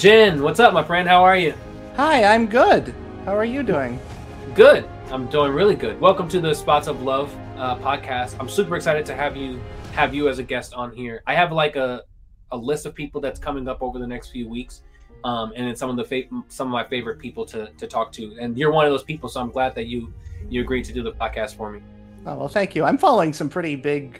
Jenn, what's up, my friend? How are you? Hi, I'm good. How are you doing? Good. I'm doing really good. Welcome to the Spots of Love uh, podcast. I'm super excited to have you have you as a guest on here. I have like a a list of people that's coming up over the next few weeks, um, and it's some of the fa- some of my favorite people to to talk to. And you're one of those people, so I'm glad that you you agreed to do the podcast for me. Oh well, thank you. I'm following some pretty big.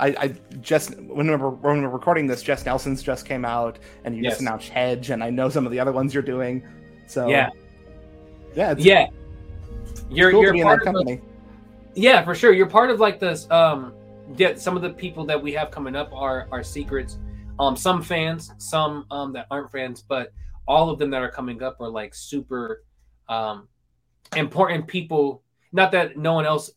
I, I just when we're, when we're recording this, Jess Nelson's just came out, and you Yes. just announced Hedge, and I know some of the other ones you're doing. So Yeah, yeah, yeah. You're cool you're part that of the- company. Yeah, for sure. You're part of like this. Um, yeah, some of the people that we have coming up are are secrets. Um, some fans, some um that aren't fans, but all of them that are coming up are like super um important people. Not that no one else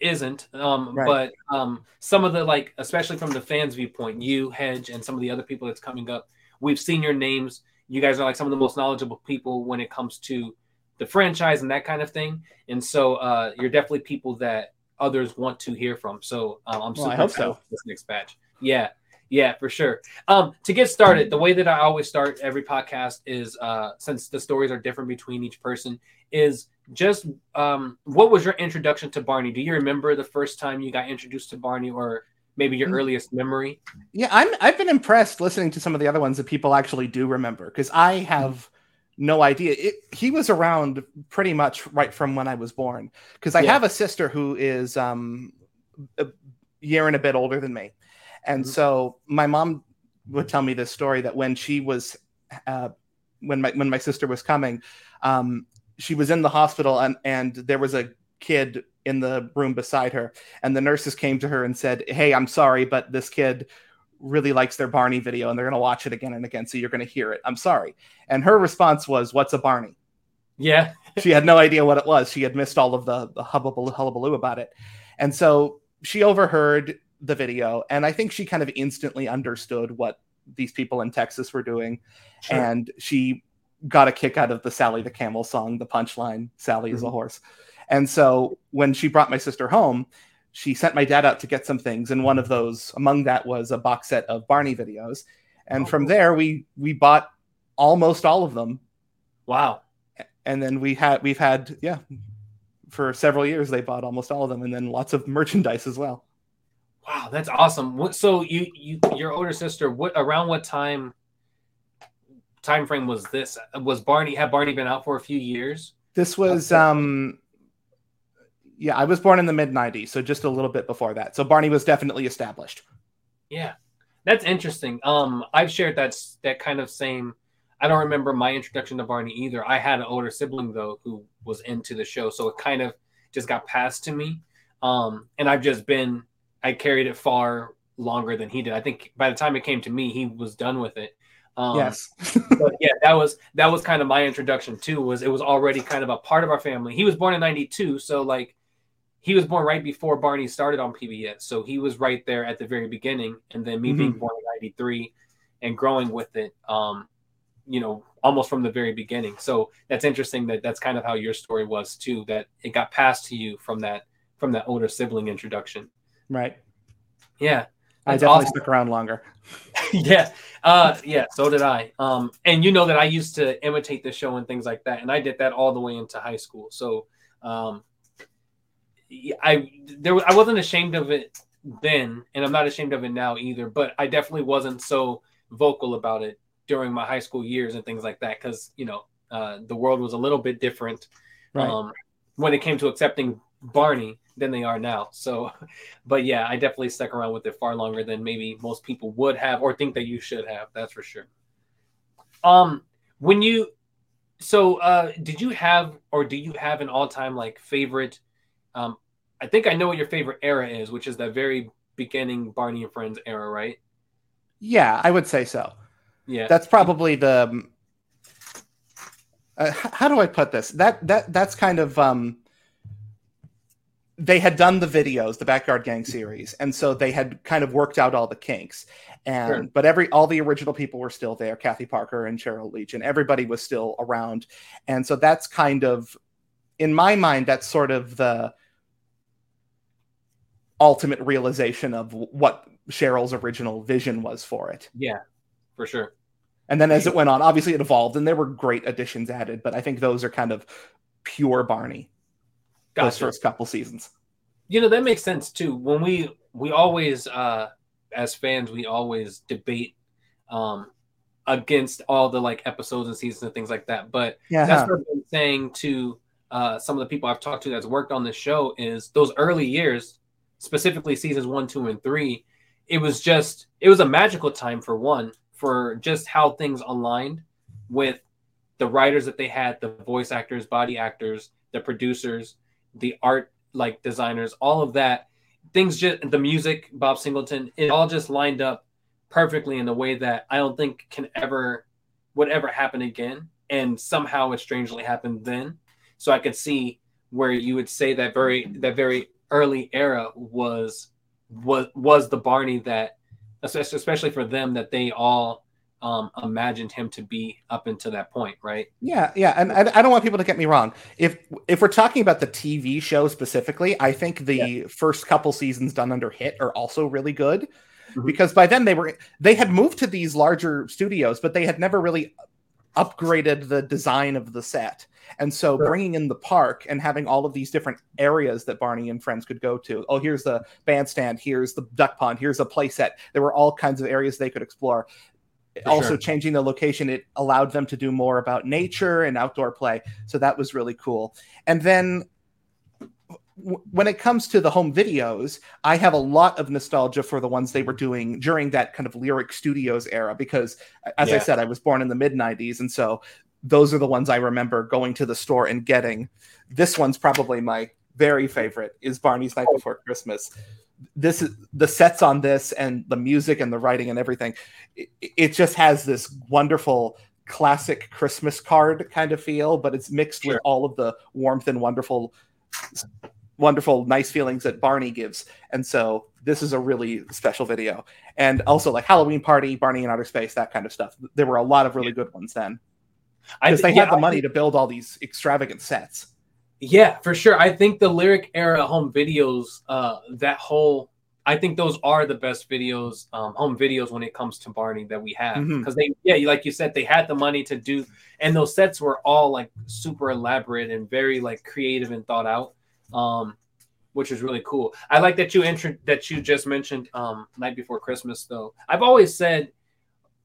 isn't, um, Right. but um, some of the like, especially from the fans' viewpoint, you, Hedge, and some of the other people that's coming up, we've seen your names. You guys are like some of the most knowledgeable people when it comes to the franchise and that kind of thing. And so uh, you're definitely people that others want to hear from. So um, I'm Well, super I hope excited so. for this next batch. Yeah, yeah, for sure. Um, to get started, the way that I always start every podcast is uh, since the stories are different between each person, is just um, what was your introduction to Barney? Do you remember the first time you got introduced to Barney, or maybe your Mm. earliest memory? Yeah, I'm. I've been impressed listening to some of the other ones that people actually do remember because I have no idea. It, he was around pretty much right from when I was born because I Yeah. have a sister who is um, a year and a bit older than me, and Mhm. so my mom would tell me this story that when she was uh, when my when my sister was coming, um, she was in the hospital and and there was a kid in the room beside her. And the nurses came to her and said hey i'm sorry but this kid really likes their barney video and they're going to watch it again and again so you're going to hear it. I'm sorry. And her response was what's a barney? Yeah, she had no idea what it was. She had missed all of the, the hubbubaloo, hullabaloo about it. And so she overheard the video and i think she kind of instantly understood what these people in texas were doing. Sure. and she got a kick out of the Sally the Camel song, the punchline, Sally is a Mhm. horse. And so when she brought my sister home, she sent my dad out to get some things, and one of those among that was a box set of Barney videos. And Oh, from cool. there we we bought almost all of them. wow. And then we had we've had, yeah, for several years they bought almost all of them, and then lots of merchandise as well. Wow, that's awesome. What, so you you your older sister, what around what time time frame was this? Was Barney had Barney been out for a few years? This was um yeah, I was born in the mid 90s, so just a little bit before that. So Barney was definitely established. Yeah. That's interesting. Um I've shared that that kind of same I don't remember my introduction to Barney either. I had an older sibling though who was into the show, so it kind of just got passed to me. Um and I've just been I carried it far longer than he did. I think by the time it came to me, he was done with it. Um, yes. but yeah, that was that was kind of my introduction too. Was it was already kind of a part of our family. He was born in '92, so like he was born right before Barney started on PBS, so he was right there at the very beginning. And then me being born in '93 and growing with it, um, you know, almost from the very beginning. So that's interesting that that's kind of how your story was too. That it got passed to you from that from that older sibling introduction. right. Yeah, I That's definitely awesome. stuck around longer. yeah uh yeah so did i um and you know that i used to imitate the show and things like that and i did that all the way into high school so um i there i wasn't ashamed of it then and i'm not ashamed of it now either but i definitely wasn't so vocal about it during my high school years and things like that because you know uh the world was a little bit different Right. um when it came to accepting barney than they are now so but yeah i definitely stuck around with it far longer than maybe most people would have or think that you should have that's for sure um when you so uh did you have or do you have an all-time like favorite um i think i know what your favorite era is which is that very beginning barney and friends era right yeah, I would say so. yeah That's probably the. Uh, how do I put this? That that that's kind of um. They had done the videos, the Backyard Gang mm-hmm. series, and so they had kind of worked out all the kinks. And Sure. but every all the original people were still there. Kathy Parker and Sheryl Leach, and everybody was still around. And so that's kind of, in my mind, that's sort of the ultimate realization of what Sheryl's original vision was for it. Yeah, for sure. And then as it went on, obviously it evolved and there were great additions added, but I think those are kind of pure Barney. Gotcha. Those first couple seasons. You know, that makes sense too. When we we always uh as fans, we always debate um against all the like episodes and seasons and things like that. But yeah, that's what I've been saying to uh, some of the people I've talked to that's worked on this show is those early years, specifically seasons one, two, and three. It was just it was a magical time for one for just how things aligned with the writers that they had, the voice actors, body actors, the producers, the art like designers, all of that. Things just the music, Bob Singleton, it all just lined up perfectly in a way that I don't think can ever would ever happen again. And somehow it strangely happened then. So I could see where you would say that very that very early era was was was the Barney that especially for them that they all um, imagined him to be up until that point, right? Yeah, yeah, and I, I, don't want people to get me wrong. If if we're talking about the TV show specifically, I think the yeah. first couple seasons done under Hit are also really good mm-hmm. because by then they were they had moved to these larger studios, but they had never really upgraded the design of the set. And so sure. bringing in the park and having all of these different areas that Barney and friends could go to. Oh, here's the bandstand, here's the duck pond, here's a playset. There were all kinds of areas they could explore. For also sure. changing the location it allowed them to do more about nature and outdoor play so that was really cool and then when it comes to the home videos, I have a lot of nostalgia for the ones they were doing during that kind of Lyrick studios era because, as yeah. I said, I was born in the mid 90s. And so those are the ones I remember going to the store and getting. This one's probably my very favorite is Barney's Night oh. Before Christmas. This is the sets on this and the music and the writing and everything. It, it just has this wonderful classic Christmas card kind of feel, but it's mixed sure. with all of the warmth and wonderful wonderful, nice feelings that Barney gives. And so this is a really special video. And also like Halloween Party, Barney in Outer Space, that kind of stuff. There were a lot of really good ones then. Because they yeah, had the money to build all these extravagant sets. Yeah, for sure. I think the Lyrick era home videos, uh, that whole I think those are the best videos, um, home videos when it comes to Barney that we have. Because mm-hmm. they, yeah, like you said, they had the money to do, and those sets were all like super elaborate and very like creative and thought out um, which is really cool. I like that you entered that you just mentioned um, night before Christmas. Though I've always said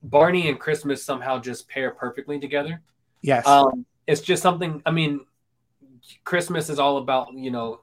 Barney and Christmas somehow just pair perfectly together. Yes, um, it's just something. I mean, Christmas is all about you know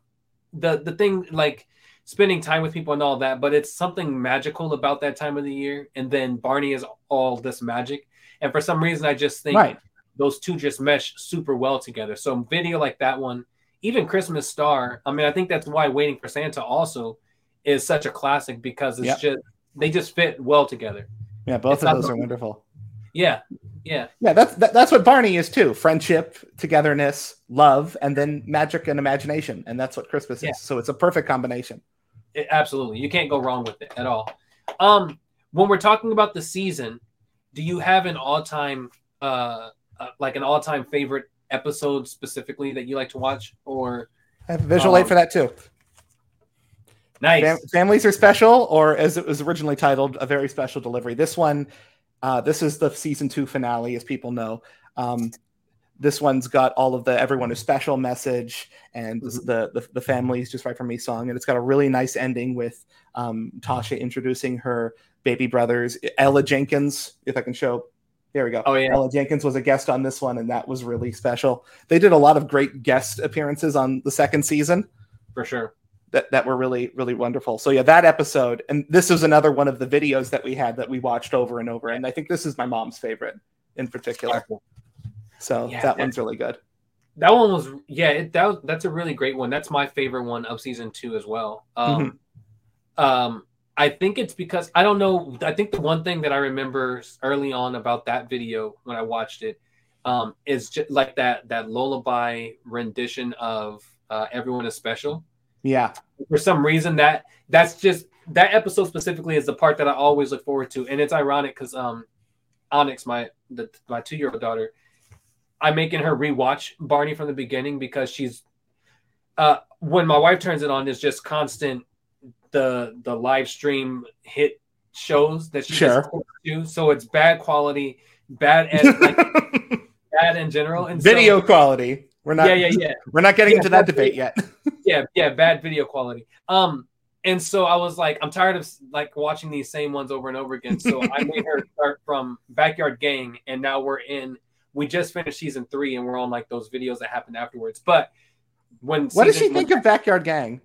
the the thing like spending time with people and all that, but it's something magical about that time of the year. And then Barney is all this magic, and for some reason, I just think right. those two just mesh super well together. So video like that one even Christmas Star. I mean, I think that's why Waiting for Santa also is such a classic because it's yep. just they just fit well together. Yeah, both it's of those are wonderful. Yeah, yeah, yeah. That's that, that's what Barney is too: friendship, togetherness, love, and then magic and imagination, and that's what Christmas yeah. is. So it's a perfect combination. It, absolutely, you can't go wrong with it at all. Um, when we're talking about the season, do you have an all-time, uh, uh like an all-time favorite episode specifically that you like to watch, or I have a visual um, aid for that too. Nice. Fam- families are special, or as it was originally titled, a very special delivery. This one, uh, this is the season two finale, as people know. Um, this one's got all of the everyone is special message and mm-hmm. the, the, the families just right from me song and it's got a really nice ending with um, Tosha introducing her baby brothers ella jenkins if i can show there we go. Oh yeah. Ella Jenkins was a guest on this one, and that was really special. They did a lot of great guest appearances on the second season. For sure. That that were really really wonderful. So yeah, that episode, and this was another one of the videos that we had that we watched over and over. And I think this is my mom's favorite in particular. So yeah, that one's really good. That one was yeah. It, that that's a really great one. That's my favorite one of season two as well. Um, mm-hmm. um, I think it's because I don't know. I think the one thing that I remember early on about that video when I watched it um, is just like that that lullaby rendition of uh, "Everyone Is Special." Yeah. For some reason, that that's just that episode specifically is the part that I always look forward to, and it's ironic because um, Onyx, my the, my two year old daughter, I'm making her rewatch Barney from the beginning because she's uh, when my wife turns it on, is just constant the the live stream hit shows that she sure. to. So it's bad quality bad at like bad in general. And video so, quality. We're not. Yeah, yeah, yeah. We're not getting Yeah, into that debate yet. yeah, yeah, bad video quality. Um, and so I was like, I'm tired of like watching these same ones over and over again. So I made her start from Backyard Gang, and now we're in. We just finished season three, and we're on like those videos that happened afterwards. But when what does she season- think of Backyard Gang?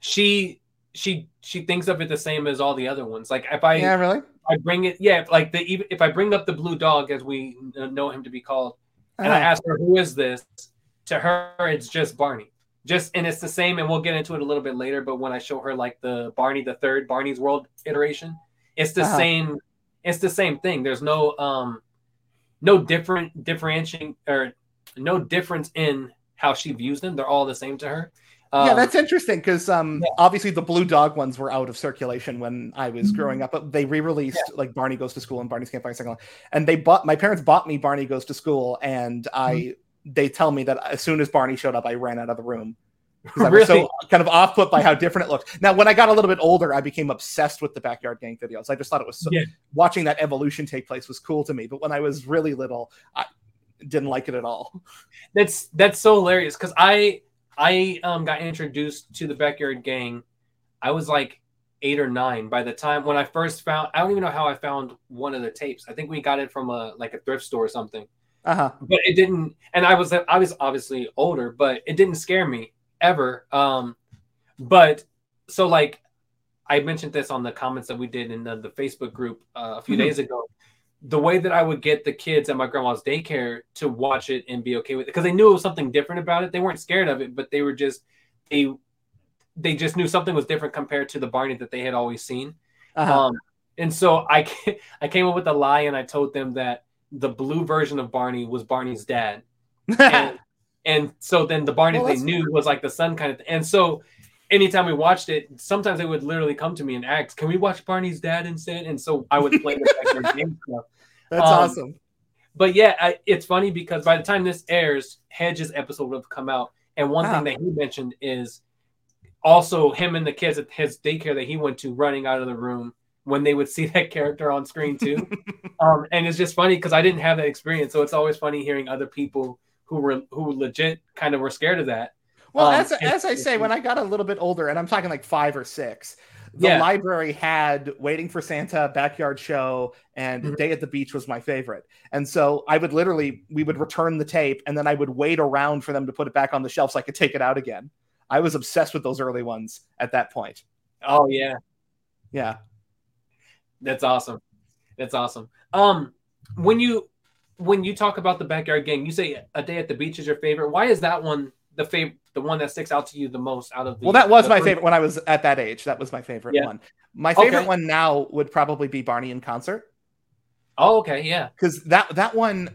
she she she thinks of it the same as all the other ones. Like if I yeah, really. I bring it, yeah, like the even if I bring up the blue dog as we know him to be called, and I Uh-huh. ask her who is this, to her it's just Barney. Just and it's the same, and we'll get into it a little bit later. But when I show her like the Barney the third Barney's World iteration, it's the Uh-huh. same. It's the same thing. There's no um, no different differentiating or no difference in how she views them. They're all the same to her. yeah, Um, that's interesting because um, yeah. obviously the Blue Dog ones were out of circulation when I was Mm-hmm. growing up, but they re-released like Barney Goes to School and Barney's Campfire Sing-Along, and they bought my parents bought me Barney Goes to School, and I Mm-hmm. They tell me that as soon as Barney showed up, I ran out of the room. 'Cause I was really. so kind of off put by how different it looked. Now, when I got a little bit older, I became obsessed with the Backyard Gang videos. I just thought it was so, Yeah. watching that evolution take place was cool to me. But when I was really little, I didn't like it at all. that's that's so hilarious because I I um got introduced to the backyard gang. I was like eight or nine by the time when I first found. I don't even know how I found one of the tapes. I think we got it from a like a thrift store or something. Uh huh. But it didn't. And I was I was obviously older, but it didn't scare me ever. Um, but so like I mentioned this on the comments that we did in the, the Facebook group uh, a few Mhm. days ago. The way that I would get the kids at my grandma's daycare to watch it and be okay with it because they knew it was something different about it. They weren't scared of it, but they were just they they just knew something was different compared to the Barney that they had always seen. Uh-huh. Um, and so I I came up with a lie and I told them that the blue version of Barney was Barney's dad and, and so then the Barney Well, they that's knew was like the son kind of thing. And so anytime we watched it, sometimes they would literally come to me and ask, "Can we watch Barney's dad instead?" And so I would play the game stuff. That's um, awesome. But yeah, I, it's funny because by the time this airs, Hedge's episode would have come out, and one Ah. thing that he mentioned is also him and the kids at his daycare that he went to running out of the room when they would see that character on screen too. um, and it's just funny because I didn't have that experience, so it's always funny hearing other people who were who legit kind of were scared of that. Well, um, as, and- as I say, when I got a little bit older, and I'm talking like five or six, the Yeah. library had Waiting for Santa, Backyard Show, and Mhm. Day at the Beach was my favorite. And so I would literally, we would return the tape, and then I would wait around for them to put it back on the shelf so I could take it out again. I was obsessed with those early ones at that point. Oh yeah, Yeah. That's awesome. That's awesome. Um, when you when you talk about the backyard gang, you say a day at the beach is your favorite. Why is that one the favorite? The one that sticks out to you the most out of the Well, that was my favorite when I was at that age. That was my favorite Yeah. one. My favorite Okay. one now would probably be Barney in concert. Oh, okay, yeah. because that that one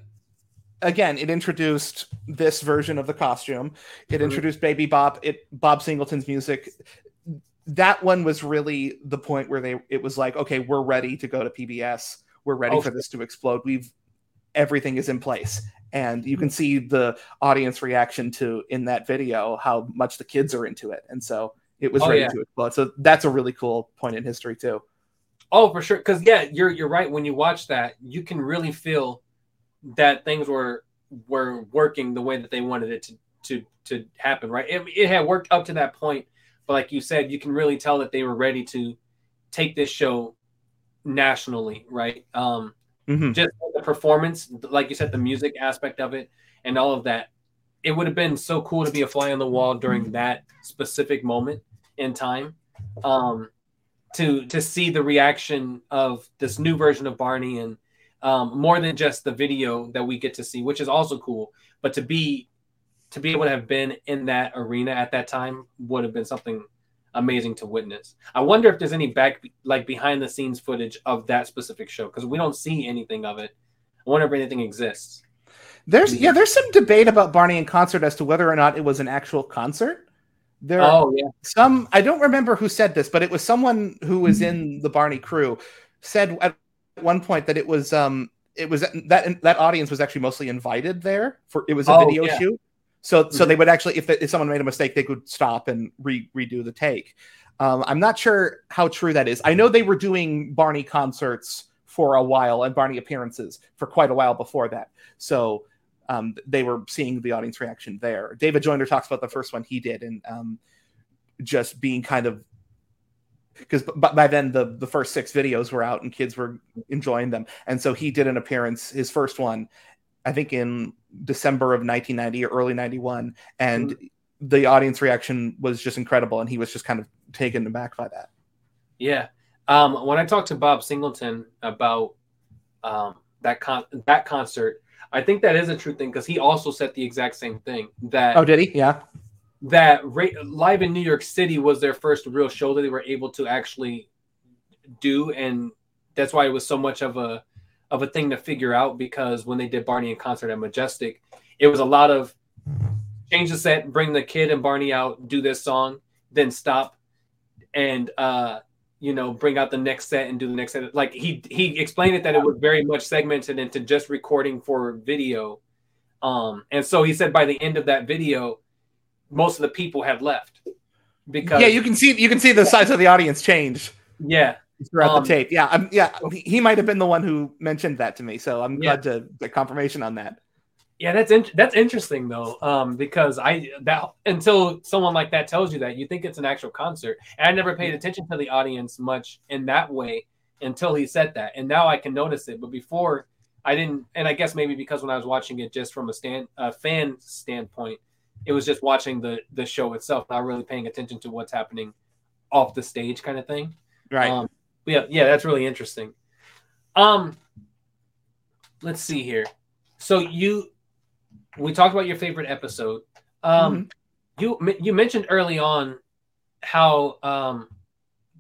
again it introduced this version of the costume it Mhm. introduced baby Bop. it bob singleton's music that one was really the point where they it was like okay we're ready to go to pbs we're ready Oh, for this to explode we've everything is in place and you can see the audience reaction to in that video how much the kids are into it and so it was Oh, ready yeah. to explode so that's a really cool point in history too Oh, for sure. Because yeah, you're you're right. When you watch that, you can really feel that things were were working the way that they wanted it to to to happen. Right? It, it had worked up to that point, but like you said, you can really tell that they were ready to take this show nationally. Right? Um, Mhm. just the performance, like you said, the music aspect of it, and all of that. It would have been so cool to be a fly on the wall during that specific moment in time. Um, to to see the reaction of this new version of Barney and um, more than just the video that we get to see, which is also cool, but to be to be able to have been in that arena at that time would have been something amazing to witness. I wonder if there's any back like behind the scenes footage of that specific show because we don't see anything of it. I wonder if anything exists. There's yeah, there's some debate about Barney in concert as to whether or not it was an actual concert. There are Oh yeah, some I don't remember who said this, but it was someone who was in the Barney crew said at one point that it was um it was that that audience was actually mostly invited there for it was a Oh, video yeah. shoot. So so Mhm. they would actually if if someone made a mistake they could stop and re, redo the take. Um, I'm not sure how true that is. I know they were doing Barney concerts for a while and Barney appearances for quite a while before that. So um, they were seeing the audience reaction there. David Joyner talks about the first one he did and um, just being kind of because b- by then the the first six videos were out and kids were enjoying them, and so he did an appearance, his first one, I think in December of 1990 or early 91, and mm-hmm. the audience reaction was just incredible, and he was just kind of taken aback by that. Yeah, um, when I talked to Bob Singleton about um, that con- that concert, I think that is a true thing because he also said the exact same thing. That oh, did he? Yeah. That ra- live in New York City was their first real show that they were able to actually do, and that's why it was so much of a of a thing to figure out because when they did Barney in concert at Majestic, it was a lot of change the set, bring the kid and Barney out, do this song, then stop, and uh, you know, bring out the next set and do the next set. Like he he explained it that it was very much segmented into just recording for video. Um, and so he said by the end of that video, most of the people had left. Because yeah, you can see you can see the size of the audience change. Yeah. Throughout um, the tape. Yeah, I'm, yeah. He might have been the one who mentioned that to me. So I'm yeah. glad to get confirmation on that. Yeah, that's in- that's interesting though, um, because I that until someone like that tells you that you think it's an actual concert, and I never paid attention to the audience much in that way until he said that, and now I can notice it. But before, I didn't, and I guess maybe because when I was watching it just from a stand a fan standpoint, it was just watching the the show itself, not really paying attention to what's happening off the stage, kind of thing. Right. Um, yeah, yeah, that's really interesting. Um, let's see here. So you we talked about your favorite episode. Um, mm-hmm. you you mentioned early on how um,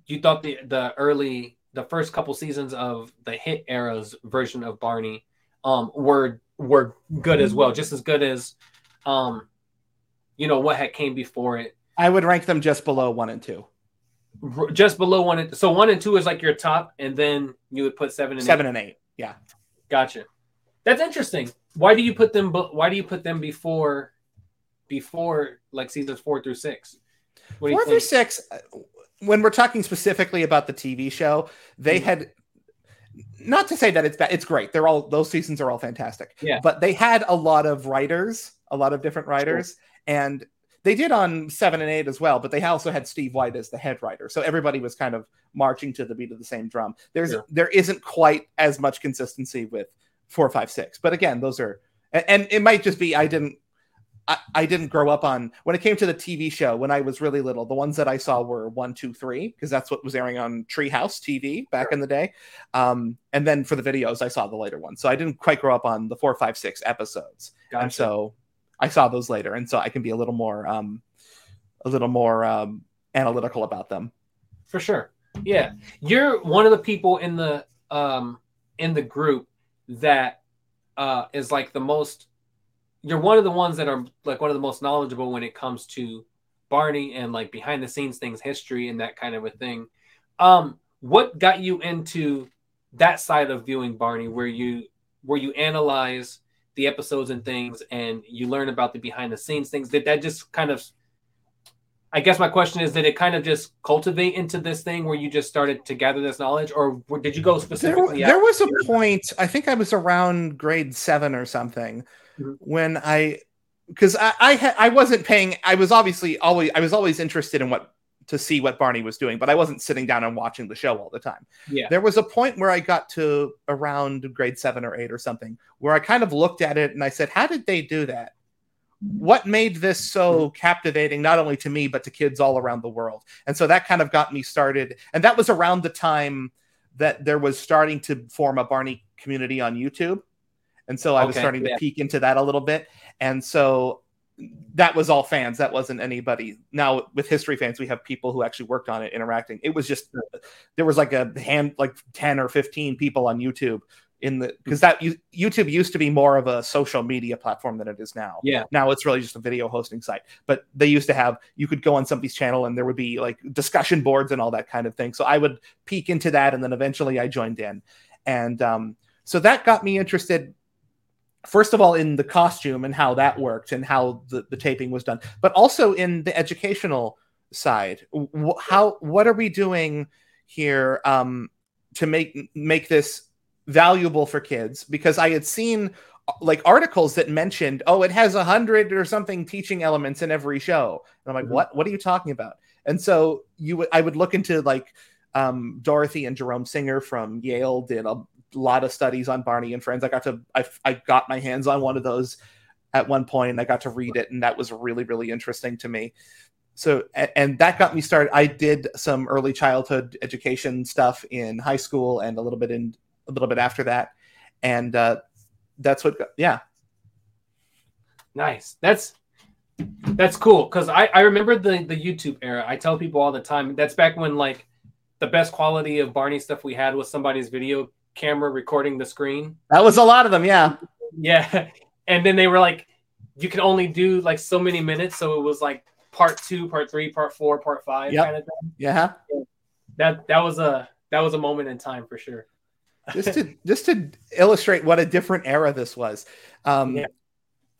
you thought the the early the first couple seasons of the hit era's version of Barney um, were were good as well, just as good as um, you know what had came before it. I would rank them just below one and two. Just below one and so one and two is like your top, and then you would put seven and seven eight. and eight. Yeah, gotcha. That's interesting why do you put them? Why do you put them before, before like seasons four through six? Four through six. Uh, when we're talking specifically about the TV show, they mm-hmm. had not to say that it's bad. It's great. They're all those seasons are all fantastic. Yeah. But they had a lot of writers, a lot of different writers, sure. and they did on seven and eight as well. But they also had Steve White as the head writer, so everybody was kind of marching to the beat of the same drum. There's yeah. there isn't quite as much consistency with four, five, six. But again, those are and, it might just be I didn't I, I, didn't grow up on when it came to the TV show when I was really little. The ones that I saw were one, two, three, because that's what was airing on Treehouse TV back sure. in the day. Um, and then for the videos, I saw the later ones. So I didn't quite grow up on the four, five, six episodes. Gotcha. And so I saw those later. And so I can be a little more um, a little more um, analytical about them. For sure. Yeah. You're one of the people in the um in the group that uh, is like the most. You're one of the ones that are like one of the most knowledgeable when it comes to Barney and like behind the scenes things, history, and that kind of a thing. Um, what got you into that side of viewing Barney, where you where you analyze the episodes and things, and you learn about the behind the scenes things? Did that just kind of I guess my question is, did it kind of just cultivate into this thing where you just started to gather this knowledge, or did you go specifically? There, there was a point. I think I was around grade seven or something mm-hmm. when I, because I I, ha, I wasn't paying. I was obviously always I was always interested in what to see what Barney was doing, but I wasn't sitting down and watching the show all the time. Yeah. There was a point where I got to around grade seven or eight or something where I kind of looked at it and I said, "How did they do that?" what made this so captivating not only to me but to kids all around the world and so that kind of got me started and that was around the time that there was starting to form a barney community on youtube and so i was starting yeah. to peek into that a little bit and so that was all fans that wasn't anybody now with history fans we have people who actually worked on it interacting it was just there was like a hand like 10 or 15 people on youtube in the because that YouTube used to be more of a social media platform than it is now. Yeah. Now it's really just a video hosting site. But they used to have you could go on somebody's channel and there would be like discussion boards and all that kind of thing. So I would peek into that and then eventually I joined in. And um, so that got me interested first of all in the costume and how that worked and how the, the taping was done, but also in the educational side. How what are we doing here um, to make make this valuable for kids because I had seen like articles that mentioned, oh, it has a hundred or something teaching elements in every show. And I'm like, mm-hmm. what? What are you talking about? And so you, would I would look into like um, Dorothy and Jerome Singer from Yale did a lot of studies on Barney and Friends. I got to, I, I got my hands on one of those at one point, and I got to read it, and that was really, really interesting to me. So, and that got me started. I did some early childhood education stuff in high school and a little bit in a little bit after that, and uh, that's what yeah nice that's that's cool because I, I remember the the youtube era i tell people all the time that's back when like the best quality of barney stuff we had was somebody's video camera recording the screen that was a lot of them yeah yeah and then they were like you can only do like so many minutes so it was like part two part three part four part five yep. kind of thing yeah that that was a that was a moment in time for sure just to just to illustrate what a different era this was. Um, yeah.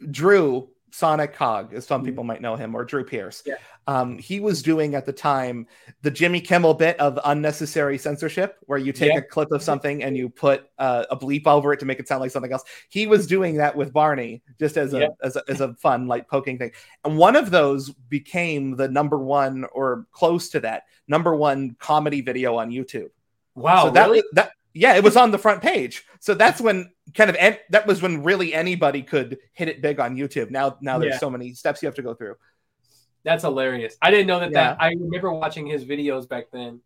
Drew Sonic Cog, as some mm-hmm. people might know him, or Drew Pearce. Yeah. Um, he was doing at the time the Jimmy Kimmel bit of unnecessary censorship, where you take yeah. a clip of something and you put uh, a bleep over it to make it sound like something else. He was doing that with Barney, just as a, yeah. as a as a fun like poking thing. And one of those became the number one or close to that number one comedy video on YouTube. Wow, so that really? that yeah, it was on the front page. So that's when kind of en- that was when really anybody could hit it big on YouTube. Now now there's yeah. so many steps you have to go through. That's hilarious. I didn't know that. Yeah. That I remember watching his videos back then,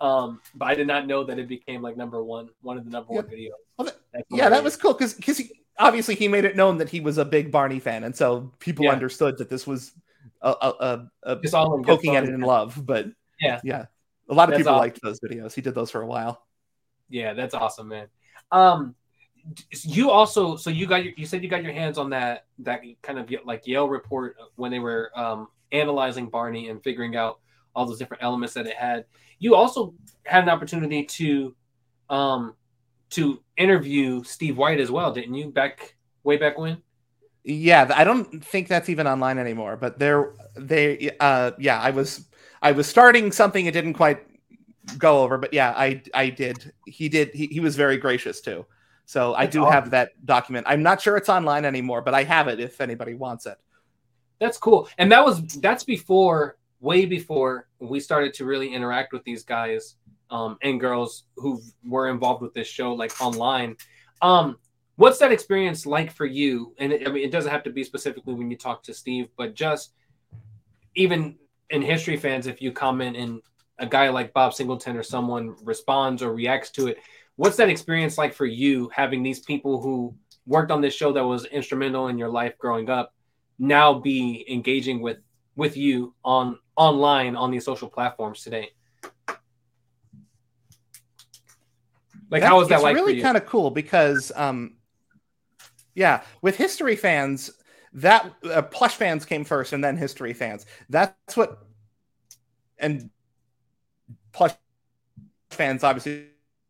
um, but I did not know that it became like number one, one of the number one videos. Well, that, yeah, that was cool because because obviously he made it known that he was a big Barney fan, and so people yeah. understood that this was a, a, a, a all poking at it in love. But yeah, yeah, a lot of That's people awesome. liked those videos. He did those for a while. Yeah, that's awesome, man. Um, you also so you got your, you said you got your hands on that that kind of like Yale report when they were um, analyzing Barney and figuring out all those different elements that it had. You also had an opportunity to um, to interview Steve White as well, didn't you? Back way back when. Yeah, I don't think that's even online anymore. But there, they, uh, yeah, I was I was starting something. It didn't quite go over, but yeah, I I did. He did. He, he was very gracious too. So That's I do awesome. have that document. I'm not sure it's online anymore, but I have it if anybody wants it. That's cool. And that was that's before, way before we started to really interact with these guys um, and girls who were involved with this show, like online. Um, what's that experience like for you? And it, I mean, it doesn't have to be specifically when you talk to Steve, but just even in history fans, if you comment and a guy like Bob Singleton or someone responds or reacts to it. What's that experience like for you having these people who worked on this show that was instrumental in your life growing up now be engaging with with you on online on these social platforms today? Like, that, how is that like? Really kind of cool because, um, yeah, with history fans, that uh, plush fans came first, and then history fans. That's what, and plush fans obviously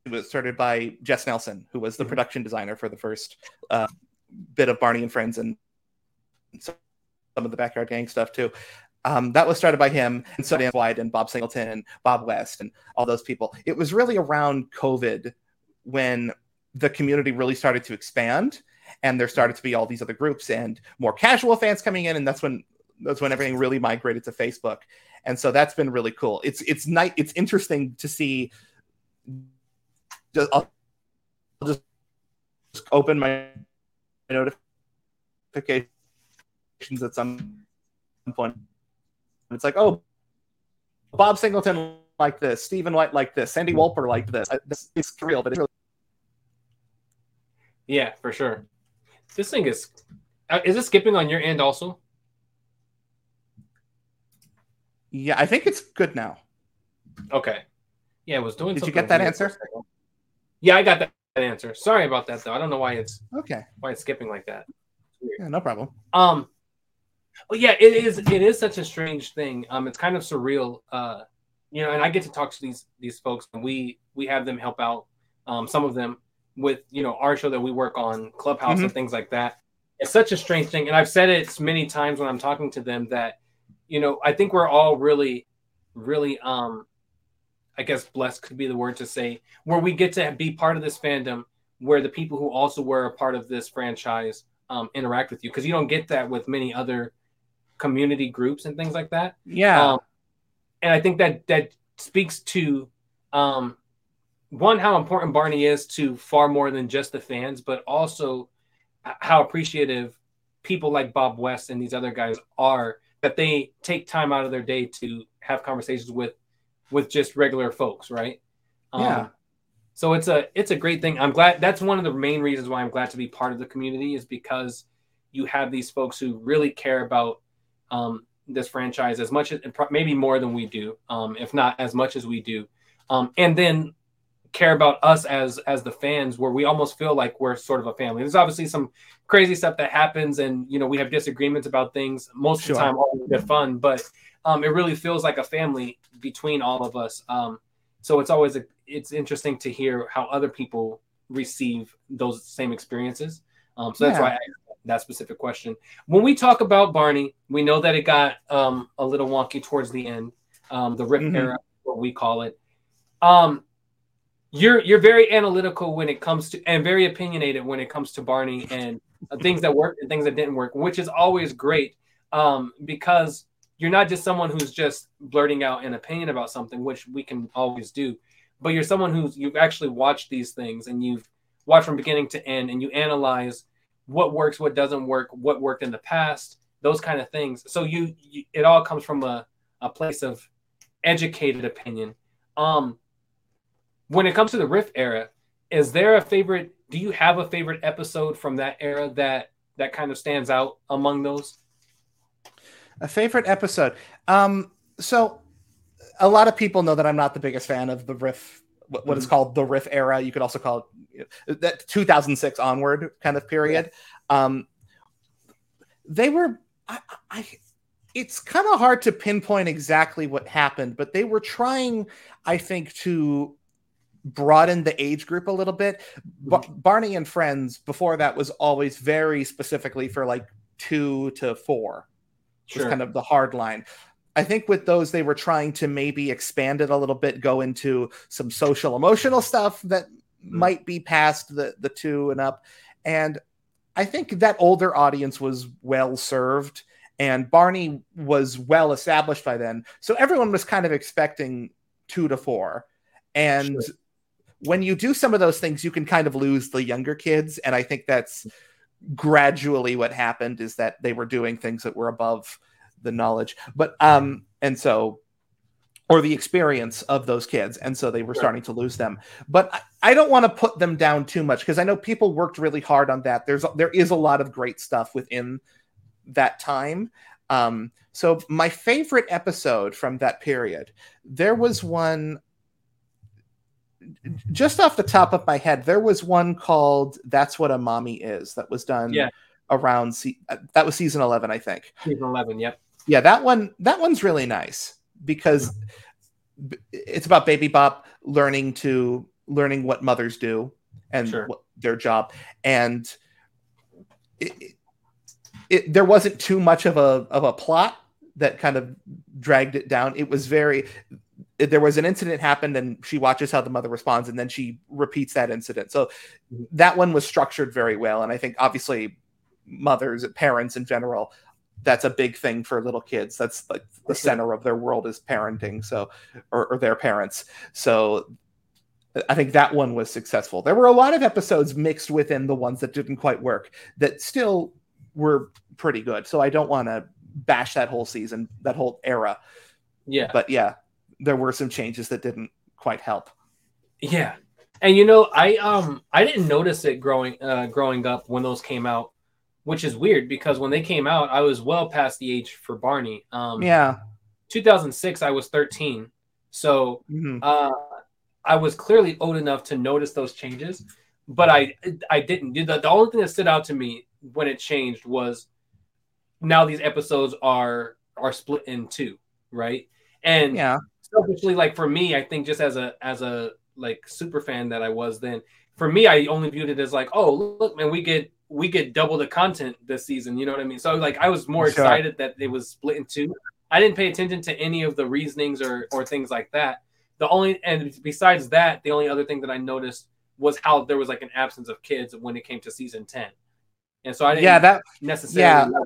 was started by Jess Nelson, who was the mm-hmm. production designer for the first uh, bit of Barney and Friends and some of the Backyard Gang stuff too. Um, that was started by him and so Dan White and Bob Singleton and Bob West and all those people. It was really around COVID when the community really started to expand and there started to be all these other groups and more casual fans coming in and that's when that's when everything really migrated to Facebook and so that's been really cool. It's it's night. It's interesting to see. I'll just open my notifications at some point. It's like, oh, Bob Singleton like this, Stephen White like this, Sandy Wolper like this. This is real, but it's really yeah, for sure. This thing is uh, is it skipping on your end also? Yeah, I think it's good now. Okay. Yeah, it was doing. Did you get that answer? Yeah, I got that answer. Sorry about that though. I don't know why it's okay. Why it's skipping like that. Yeah, no problem. Um, well, yeah, it is. It is such a strange thing. Um, it's kind of surreal. Uh, you know, and I get to talk to these these folks, and we we have them help out. Um, some of them with you know our show that we work on, Clubhouse mm-hmm. and things like that. It's such a strange thing, and I've said it many times when I'm talking to them that you know, I think we're all really, really, um, I guess blessed could be the word to say, where we get to be part of this fandom where the people who also were a part of this franchise um, interact with you because you don't get that with many other community groups and things like that. Yeah. Um, and I think that that speaks to um, one how important Barney is to far more than just the fans, but also how appreciative people like Bob West and these other guys are that they take time out of their day to have conversations with with just regular folks, right? Yeah. Um, so it's a it's a great thing. I'm glad that's one of the main reasons why I'm glad to be part of the community is because you have these folks who really care about um, this franchise as much as maybe more than we do, um, if not as much as we do, um, and then care about us as as the fans where we almost feel like we're sort of a family there's obviously some crazy stuff that happens and you know we have disagreements about things most sure. of the time all good fun but um, it really feels like a family between all of us um, so it's always a, it's interesting to hear how other people receive those same experiences um, so that's yeah. why I asked that specific question when we talk about barney we know that it got um, a little wonky towards the end um, the Riff mm-hmm. era what we call it um you're you're very analytical when it comes to and very opinionated when it comes to Barney and things that worked and things that didn't work, which is always great um, because you're not just someone who's just blurting out an opinion about something, which we can always do, but you're someone who's you've actually watched these things and you've watched from beginning to end and you analyze what works, what doesn't work, what worked in the past, those kind of things. So you, you it all comes from a, a place of educated opinion. Um, when it comes to the Riff era, is there a favorite? Do you have a favorite episode from that era that that kind of stands out among those? A favorite episode. Um, so a lot of people know that I'm not the biggest fan of the Riff, what, mm-hmm. is called the Riff era. You could also call it that 2006 onward kind of period. Yeah. Um, they were, I, I it's kind of hard to pinpoint exactly what happened, but they were trying, I think, to broaden the age group a little bit. Barney and Friends before that was always very specifically for like two to four. Sure. Was kind of the hard line. I think with those they were trying to maybe expand it a little bit, go into some social emotional stuff that mm-hmm. might be past the the two and up. And I think that older audience was well served and Barney was well established by then. So everyone was kind of expecting two to four. And sure when you do some of those things, you can kind of lose the younger kids. And I think that's gradually what happened is that they were doing things that were above the knowledge. But, um, and so, or the experience of those kids. And so they were starting to lose them. But I, I don't want to put them down too much because I know people worked really hard on that. There's, there is a lot of great stuff within that time. Um, so my favorite episode from that period, there was one just off the top of my head, there was one called "That's What a Mommy Is" that was done yeah. around se- uh, that was season eleven, I think. Season eleven, yep. Yeah, that one that one's really nice because it's about Baby Bop learning to learning what mothers do and sure. what, their job, and it, it, it, there wasn't too much of a of a plot that kind of dragged it down. It was very there was an incident happened and she watches how the mother responds and then she repeats that incident. So mm-hmm. that one was structured very well and i think obviously mothers parents in general that's a big thing for little kids. That's like the center of their world is parenting so or, or their parents. So i think that one was successful. There were a lot of episodes mixed within the ones that didn't quite work that still were pretty good. So i don't want to bash that whole season that whole era. Yeah. But yeah there were some changes that didn't quite help. Yeah. And you know, I um I didn't notice it growing uh growing up when those came out, which is weird because when they came out, I was well past the age for Barney. Um Yeah. 2006 I was 13. So mm-hmm. uh I was clearly old enough to notice those changes, but I I didn't. The, the only thing that stood out to me when it changed was now these episodes are are split in two, right? And yeah, selfishly, like for me, I think just as a as a like super fan that I was then, for me, I only viewed it as like, oh look, man, we get we get double the content this season. You know what I mean? So like I was more sure. excited that it was split in two. I didn't pay attention to any of the reasonings or or things like that. The only and besides that, the only other thing that I noticed was how there was like an absence of kids when it came to season 10 and so i didn't yeah, that necessarily yeah.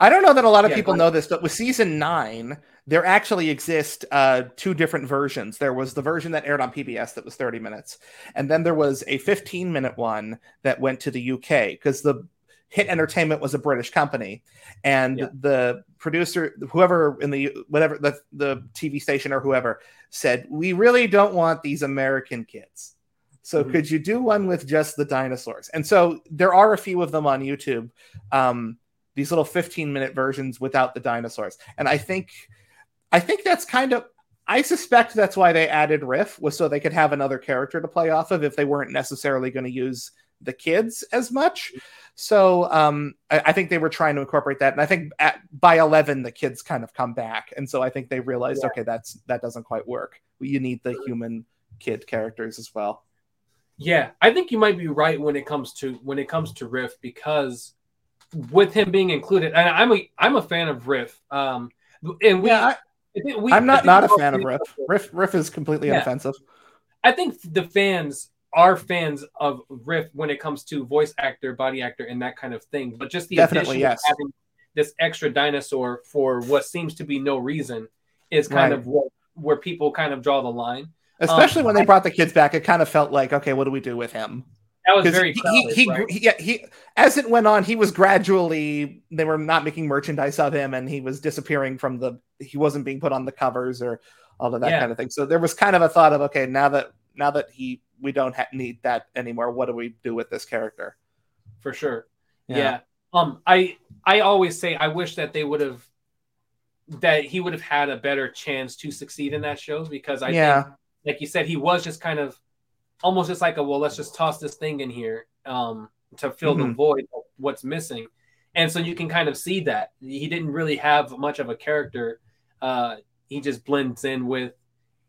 I don't know that a lot of Yeah, people know this, but with season nine, there actually exist uh, two different versions. There was the version that aired on PBS that was 30 minutes, and then there was a 15 minute one that went to the UK because the Hit Entertainment was a British company, and Yeah. the producer, whoever in the whatever the the TV station or whoever said, we really don't want these American kids. So Mhm. could you do one with just the dinosaurs? And so there are a few of them on YouTube. Um, these little 15 minute versions without the dinosaurs. And I think I think that's kind of I suspect that's why they added Riff was so they could have another character to play off of if they weren't necessarily going to use the kids as much. So um, I, I think they were trying to incorporate that, and I think at, by eleven the kids kind of come back, and so I think they realized Yeah. okay, that's that doesn't quite work. You need the human kid characters as well. Yeah, I think you might be right when it comes to when it comes to Riff because with him being included, and I'm a I'm a fan of Riff. Um, and we, yeah, I think we I, am not not a fan of Riff. Riff Riff is completely Yeah. inoffensive. I think the fans are fans of Riff when it comes to voice actor, body actor, and that kind of thing. But just the Definitely, yes. of having this extra dinosaur for what seems to be no reason is kind Right. of what, where people kind of draw the line. Especially Um, when they brought the kids back, it kind of felt like, okay, what do we do with him? That was very he, crowded, he, he, right? he, yeah, he, as it went on, he was gradually, they were not making merchandise of him and he was disappearing from the, he wasn't being put on the covers or all of that Yeah. kind of thing. So there was kind of a thought of, okay, now that, now that he, we don't ha- need that anymore, what do we do with this character? for sure. Yeah. Um I I always say I wish that they would have that he would have had a better chance to succeed in that show because I yeah. think like you said he was just kind of almost just like a well let's just toss this thing in here um to fill the Mhm. void of what's missing. And so you can kind of see that he didn't really have much of a character. Uh he just blends in with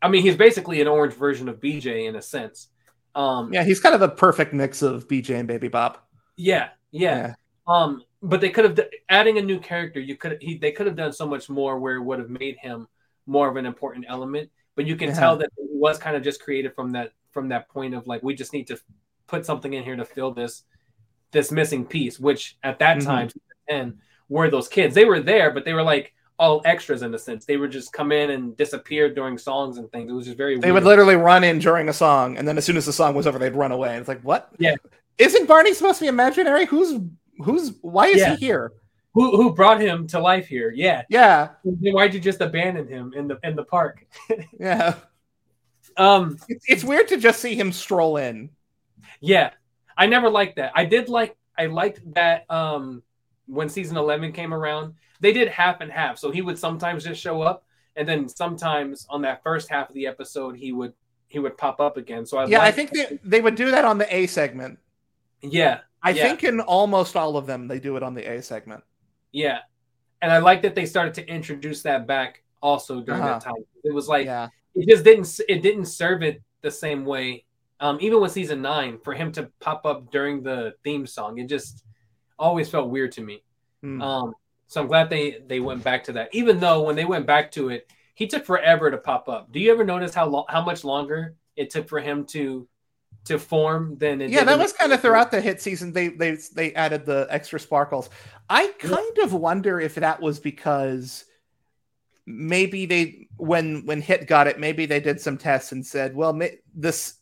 I mean he's basically an orange version of BJ in a sense. Um yeah, he's kind of a perfect mix of BJ and Baby Bop. yeah, yeah. Um, but they could have adding a new character. You could he they could have done so much more where it would have made him more of an important element. But you can Yeah. tell that he was kind of just created from that from that point of like we just need to put something in here to fill this this missing piece. Which at that Mhm. time, and were those kids? They were there, but they were like all extras in a sense. They would just come in and disappear during songs and things. It was just very. They weird. would literally run in during a song, and then as soon as the song was over, they'd run away. And it's like, what? Yeah. Isn't Barney supposed to be imaginary? Who's who's why is Yeah. he here? who who brought him to life here? Yeah. Yeah, Why'd you just abandon him in the in the park? yeah. Um, It's, it's weird to just see him stroll in. yeah, I never liked that. I did like I liked that um when season eleven came around, they did half and half. So he would sometimes just show up, and then sometimes on that first half of the episode, he would he would pop up again. So I Yeah, I think they, they would do that on the A segment. yeah, I Yeah. think in almost all of them, they do it on the A segment. yeah, and I like that they started to introduce that back also during Uh-huh. that time. It was like yeah, it just didn't it didn't serve it the same way um even with season nine for him to pop up during the theme song it just always felt weird to me Hmm. um so i'm glad they they went back to that even though when they went back to it he took forever to pop up do you ever notice how long how much longer it took for him to to form than it yeah. That was kind of throughout the hit season. They they they added the extra sparkles. I kind of wonder if that was because maybe they when when hit got it, maybe they did some tests and said, well, ma- this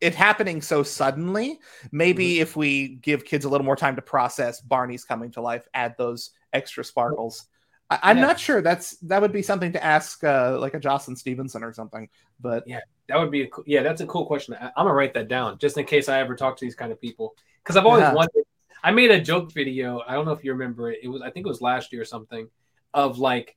it happening so suddenly. Maybe if we give kids a little more time to process Barney's coming to life, add those extra sparkles. I, I'm Yeah. not sure. That's that would be something to ask, uh, like a Jocelyn Stevenson or something. But yeah, that would be a, cool- yeah that's a cool question I, i'm gonna write that down just in case i ever talk to these kind of people because i've always Yeah. wondered i made a joke video i don't know if you remember it it was i think it was last year or something of like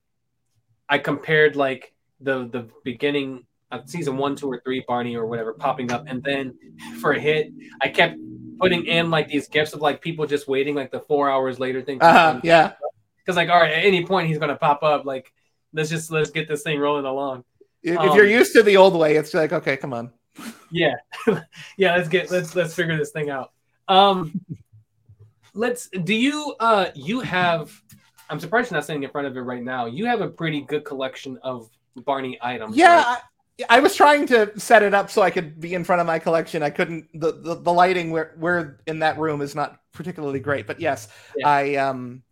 i compared like the the beginning of season one two or three barney or whatever popping up. And then for a hit i kept putting in like these gifts of like people just waiting like the four hours later thing. Uh, yeah, because like all right at any point he's gonna pop up like let's just let's get this thing rolling along. If, Um, if you're used to the old way, it's like okay, come on. yeah. Yeah let's get let's let's figure this thing out. Um let's do you uh you have i'm surprised you're not sitting in front of it right now. You have a pretty good collection of barney items Yeah, right? I was trying to set it up so I could be in front of my collection. I couldn't. The the, the lighting where we're in that room is not particularly great. But yes, yeah. I um,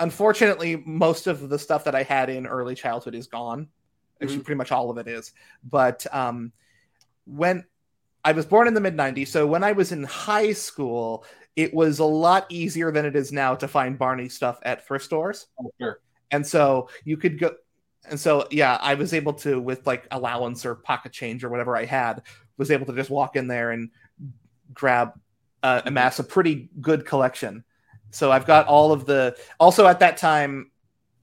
unfortunately, most of the stuff that I had in early childhood is gone. Actually, mm-hmm. pretty much all of it is. But um, when I was born in the mid '90s, so when I was in high school, it was a lot easier than it is now to find Barney stuff at thrift stores. Oh, sure. And so you could go and so yeah, I was able to with like allowance or pocket change or whatever I had, was able to just walk in there and grab uh, amass a pretty good collection. So I've got all of the also at that time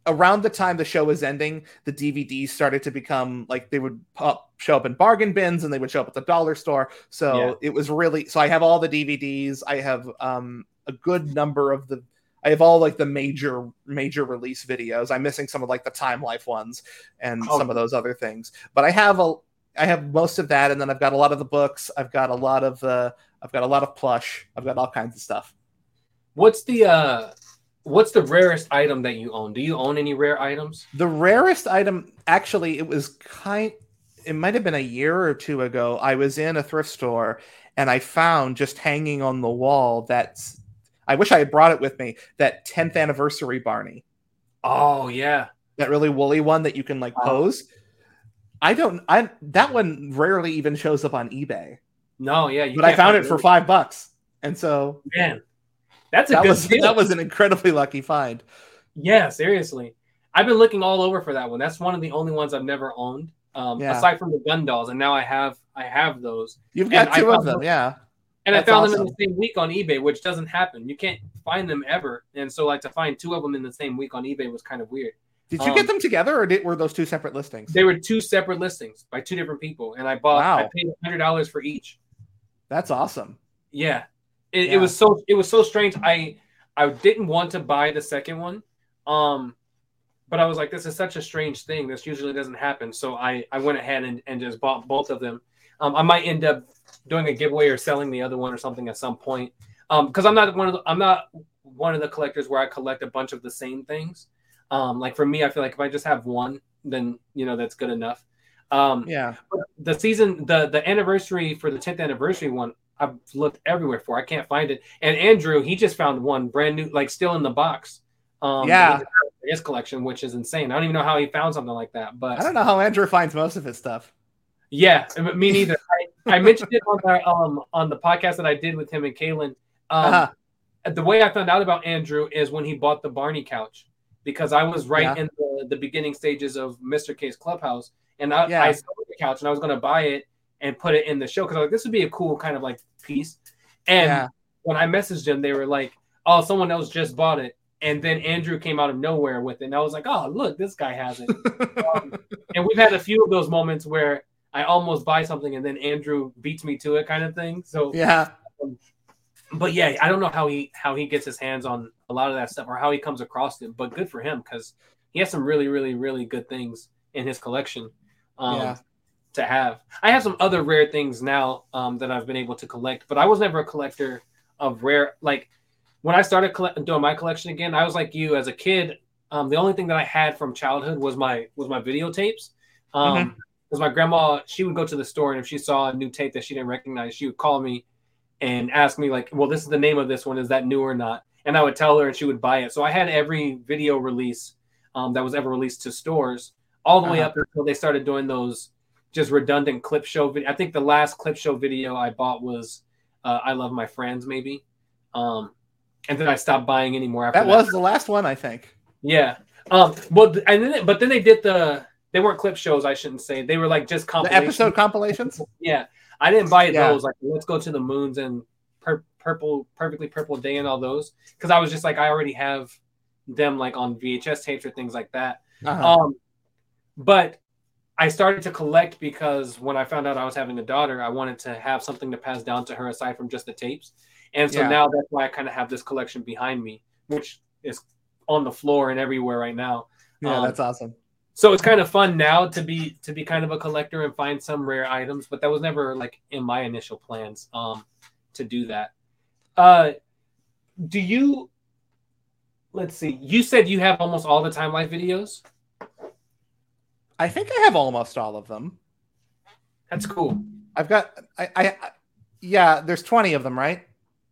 around the time the show was ending, the DVDs started to become like they would pop, show up in bargain bins and they would show up at the dollar store. So yeah. it was really so I have all the DVDs. I have um, a good number of the I have all like the major major release videos. I'm missing some of like the Time Life ones and oh. some of those other things. But I have a I have most of that, and then I've got a lot of the books. I've got a lot of uh, I've got a lot of plush. I've got all kinds of stuff. What's the uh what's the rarest item that you own? Do you own any rare items? The rarest item actually it was kind it might have been a year or two ago. I was in a thrift store and I found just hanging on the wall that's I wish I had brought it with me. That 10th anniversary Barney. Oh yeah, that really woolly one that you can like pose. I don't. I that one rarely even shows up on eBay. No, yeah, but I found it for five bucks, and so man, that's a that good was deal. that was an incredibly lucky find. Yeah, seriously, I've been looking all over for that one. That's one of the only ones I've never owned, um, yeah. aside from the Gund dolls, and now I have I have those. You've got two of them, yeah. And That's I found awesome. them in the same week on eBay, which doesn't happen. You can't find them ever. And so, like, to find two of them in the same week on eBay was kind of weird. Did you um, get them together, or did, were those two separate listings? They were two separate listings by two different people, and I bought. Wow. I paid hundred dollars for each. That's awesome. Yeah. It, yeah. it was so it was so strange. I I didn't want to buy the second one, um, but I was like, this is such a strange thing. This usually doesn't happen. So I I went ahead and, and just bought both of them. Um, I might end up doing a giveaway or selling the other one or something at some point. Um, because I'm not one of the, I'm not one of the collectors where I collect a bunch of the same things. Um, like for me, I feel like if I just have one, then you know that's good enough. Um, yeah. The season, the the anniversary for the 10th anniversary one, I've looked everywhere for. I can't find it. And Andrew, he just found one brand new, like still in the box. Um, yeah. His collection, which is insane. I don't even know how he found something like that. But I don't know how Andrew finds most of his stuff. Yeah, me neither. I, mentioned it on the um on the podcast that I did with him and Kaylin. Um, uh-huh. The way I found out about Andrew is when he bought the Barney couch because I was right yeah. in the, the beginning stages of Mr. K's Clubhouse, and I, yeah. I saw the couch and I was going to buy it and put it in the show because I was like, this would be a cool kind of like piece. And yeah. when I messaged them, they were like, "Oh, someone else just bought it." And then Andrew came out of nowhere with it, and I was like, "Oh, look, this guy has it." um, and we've had a few of those moments where I almost buy something and then Andrew beats me to it kind of thing. So yeah. Um, but yeah, I don't know how he how he gets his hands on a lot of that stuff or how he comes across it, but good for him because he has some really, really, really good things in his collection. Um, yeah. To have, I have some other rare things now um, that I've been able to collect, but I was never a collector of rare. Like when I started collect- doing my collection again, I was like you as a kid. Um, the only thing that I had from childhood was my was my videotapes. Um, mm-hmm because my grandma she would go to the store and if she saw a new tape that she didn't recognize she would call me and ask me like well this is the name of this one. Is that new or not? And i would tell her and she would buy it. So i had every video release um, that was ever released to stores all the uh-huh. way up until they started doing those just redundant clip show video i think the last clip show video i bought was uh, i love my friends maybe. Um, and then i stopped buying anymore after that, that. was the last one i think. Yeah. Um well and then but then they did the they weren't clip shows. I shouldn't say they were like just compilations. The episode compilations. Yeah, I didn't buy yeah. those. Like, let's go to the moons and pur- purple, perfectly purple day and all those because I was just like, I already have them like on VHS tapes or things like that. Uh-huh. Um, but I started to collect because when I found out I was having a daughter, I wanted to have something to pass down to her aside from just the tapes. And so yeah. now that's why I kind of have this collection behind me, which is on the floor and everywhere right now. Yeah, um, that's awesome so it's kind of fun now to be to be kind of a collector and find some rare items but that was never like in my initial plans um to do that uh do you let's see you said you have almost all the time life videos i think i have almost all of them That's cool. I've got I, I yeah, there's 20 of them, right?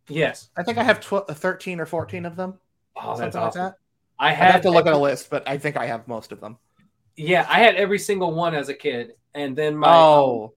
Yes. I think I have 12, 13 or 14 of them. Oh, that's awesome. like that. I I have to look at a list, but I think I have most of them. Yeah, I had every single one as a kid, and then my um, oh,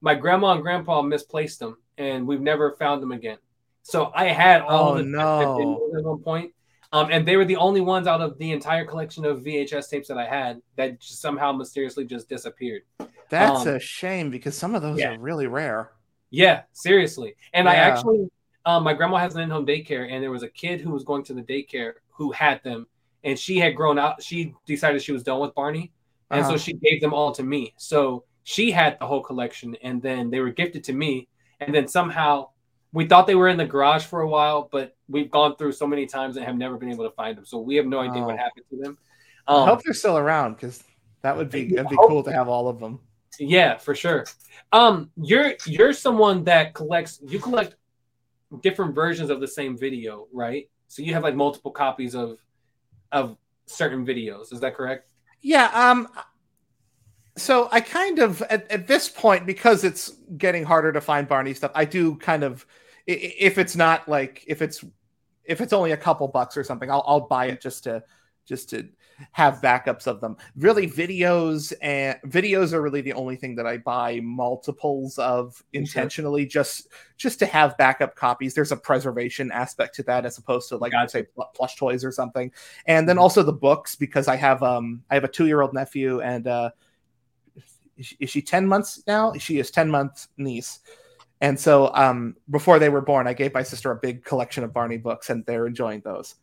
my grandma and grandpa misplaced them, and we've never found them again. So I had all Oh, the no. at one point, um, and they were the only ones out of the entire collection of VHS tapes that I had that just somehow mysteriously just disappeared. that's um, a shame because some of those yeah. are really rare. Yeah, seriously. And I actually, um, my grandma has an in-home daycare, and there was a kid who was going to the daycare who had them, and she had grown out. She decided she was done with Barney, and Uh-huh. so she gave them all to me. So she had the whole collection, and then they were gifted to me, and then somehow we thought they were in the garage for a while, but we've gone through so many times and have never been able to find them. So we have no idea what happened to them. I Um, hope they're still around because that would be it'd be cool to have all of them. Yeah, for sure. Um, you're you're someone that collects you collect different versions of the same video, right? So you have like multiple copies of of certain videos. Is that correct? Yeah. Um. So I kind of at, at this point because it's getting harder to find Barney stuff. I do kind of if it's not like if it's if it's only a couple bucks or something, I'll I'll buy it just to just to have backups of them. Really, videos and videos are really the only thing that I buy multiples of intentionally just just to have backup copies. There's a preservation aspect to that as opposed to like I'd say plush toys or something. And then Mhm. also the books because I have um I have a two year old nephew and uh is she- is she 10 months now? She is 10 months niece. And so um before they were born, I gave my sister a big collection of Barney books and they're enjoying those.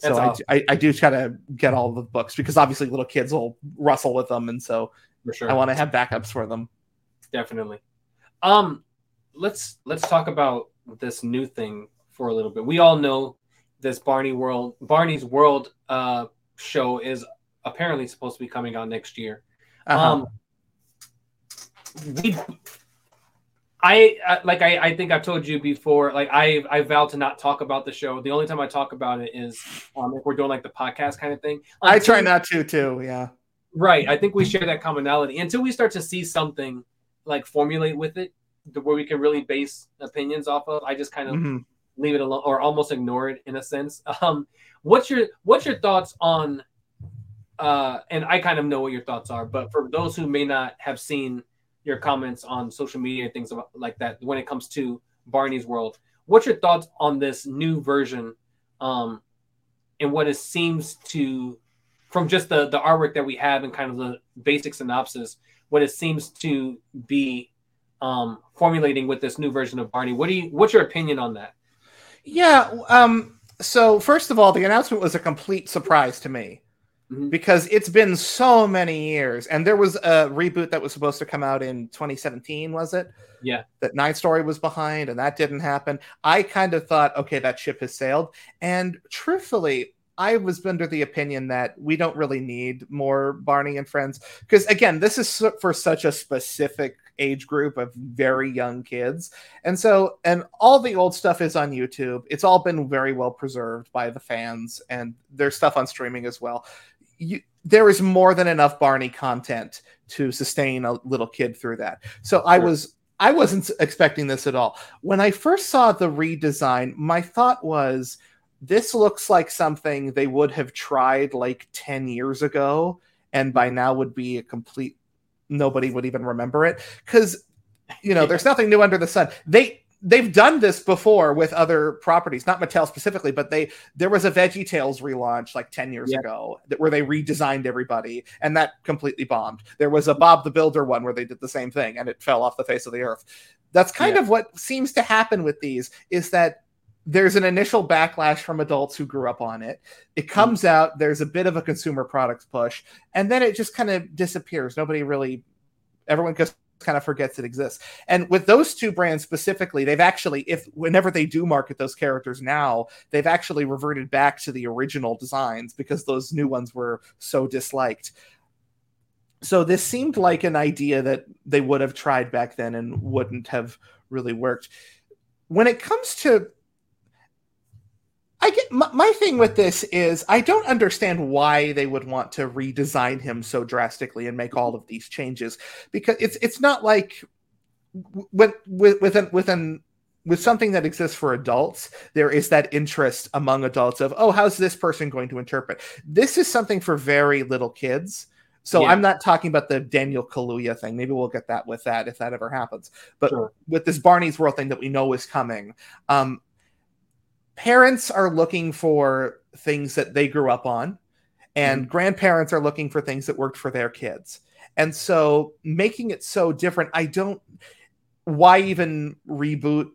So That's I, awesome. I, I do try to get all the books because obviously little kids will rustle with them. And so For sure. I want to have backups for them. Definitely. Um, let's let's talk about this new thing for a little bit. We all know this Barney World Barney's World uh show is apparently supposed to be coming out next year. Uh-huh. Um, we, I I- like I, I think I've told you before. Like I I vow to not talk about the show. The only time I talk about it is um, if we're doing like the podcast kind of thing. I try not to too. Yeah. Right. I think we share that commonality until we start to see something like formulate with it, where we can really base opinions off of. I just kind of Mhm. leave it alone or almost ignore it in a sense. Um, what's your what's your thoughts on? Uh, and I kind of know what your thoughts are, but for those who may not have seen your comments on social media and things like that, when it comes to Barney's World, what's your thoughts on this new version? Um, and what it seems to, from just the the artwork that we have and kind of the basic synopsis, what it seems to be um, formulating with this new version of Barney. What do you? What's your opinion on that? Yeah. Um, so first of all, the announcement was a complete surprise to me. Mm-hmm. because it's been so many years, and there was a reboot that was supposed to come out in 2017, was it? Yeah. That Nine Story was behind, and that didn't happen. I kind of thought, okay, that ship has sailed, and truthfully. I was under the opinion that we don't really need more Barney and Friends because again, this is for such a specific age group of very young kids. And so, and all the old stuff is on YouTube. It's all been very well preserved by the fans, and there's stuff on streaming as well. You, there is more than enough Barney content to sustain a little kid through that. So I was. I wasn't expecting this at all. When I first saw the redesign, my thought was this looks like something they would have tried like 10 years ago and by now would be a complete nobody would even remember it because you know there's nothing new under the sun they they've done this before with other properties not mattel specifically but they there was a veggie tales relaunch like 10 years Yeah. ago that, where they redesigned everybody and that completely bombed there was a bob the builder one where they did the same thing and it fell off the face of the earth that's kind Yeah. of what seems to happen with these is that there's an initial backlash from adults who grew up on it. It mm. comes out, there's a bit of a consumer products push, and then it just kind of disappears. Nobody really, everyone just kind of forgets it exists. And with those two brands specifically, they've actually, if whenever they do market those characters now, they've actually reverted back to the original designs because those new ones were so disliked. So this seemed like an idea that they would have tried back then and wouldn't have really worked. When it comes to I get my, my thing with this is I don't understand why they would want to redesign him so drastically and make all of these changes because it's it's not like with with with an, with an with something that exists for adults, there is that interest among adults of, oh, how's this person going to interpret? This is something for very little kids. So yeah. I'm not talking about the Daniel Kaluuya thing. Maybe we'll get that with that if that ever happens. But sure. with this Barney's World thing that we know is coming, um, parents are looking for things that they grew up on, and mm-hmm. grandparents are looking for things that worked for their kids. And so making it so different, I don't. Why even reboot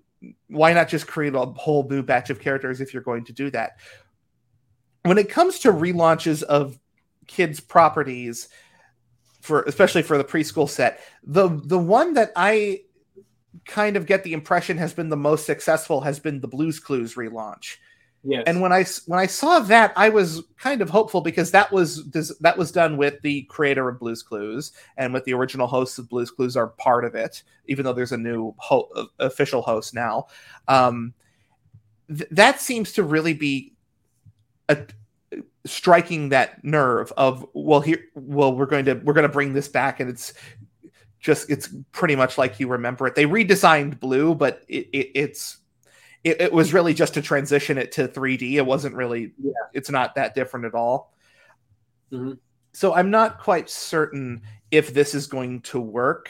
why not just create a whole new batch of characters if you're going to do that? When it comes to relaunches of kids' properties, for especially for the preschool set, the the one that I kind of get the impression has been the most successful has been the Blues Clues relaunch. Yes. And when I when I saw that, I was kind of hopeful because that was that was done with the creator of Blues Clues and with the original hosts of Blues Clues are part of it, even though there's a new ho- official host now. Um, th- that seems to really be a, striking that nerve of well here well we're going to we're going to bring this back and it's just it's pretty much like you remember it. They redesigned Blue, but it, it, it's it, it, was really just to transition it to 3D. It wasn't really, yeah. it's not that different at all. Mm-hmm. So I'm not quite certain if this is going to work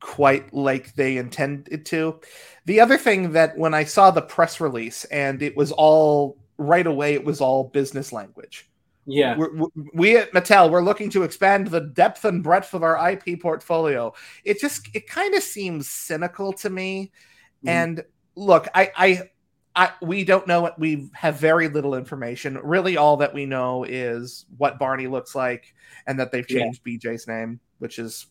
quite like they intended to. The other thing that when I saw the press release and it was all right away, it was all business language. Yeah. We're, we at Mattel, we're looking to expand the depth and breadth of our IP portfolio. It just, it kind of seems cynical to me. Mm-hmm. And look, I, I, I, we don't know what we have very little information. Really, all that we know is what Barney looks like and that they've changed yeah. BJ's name, which is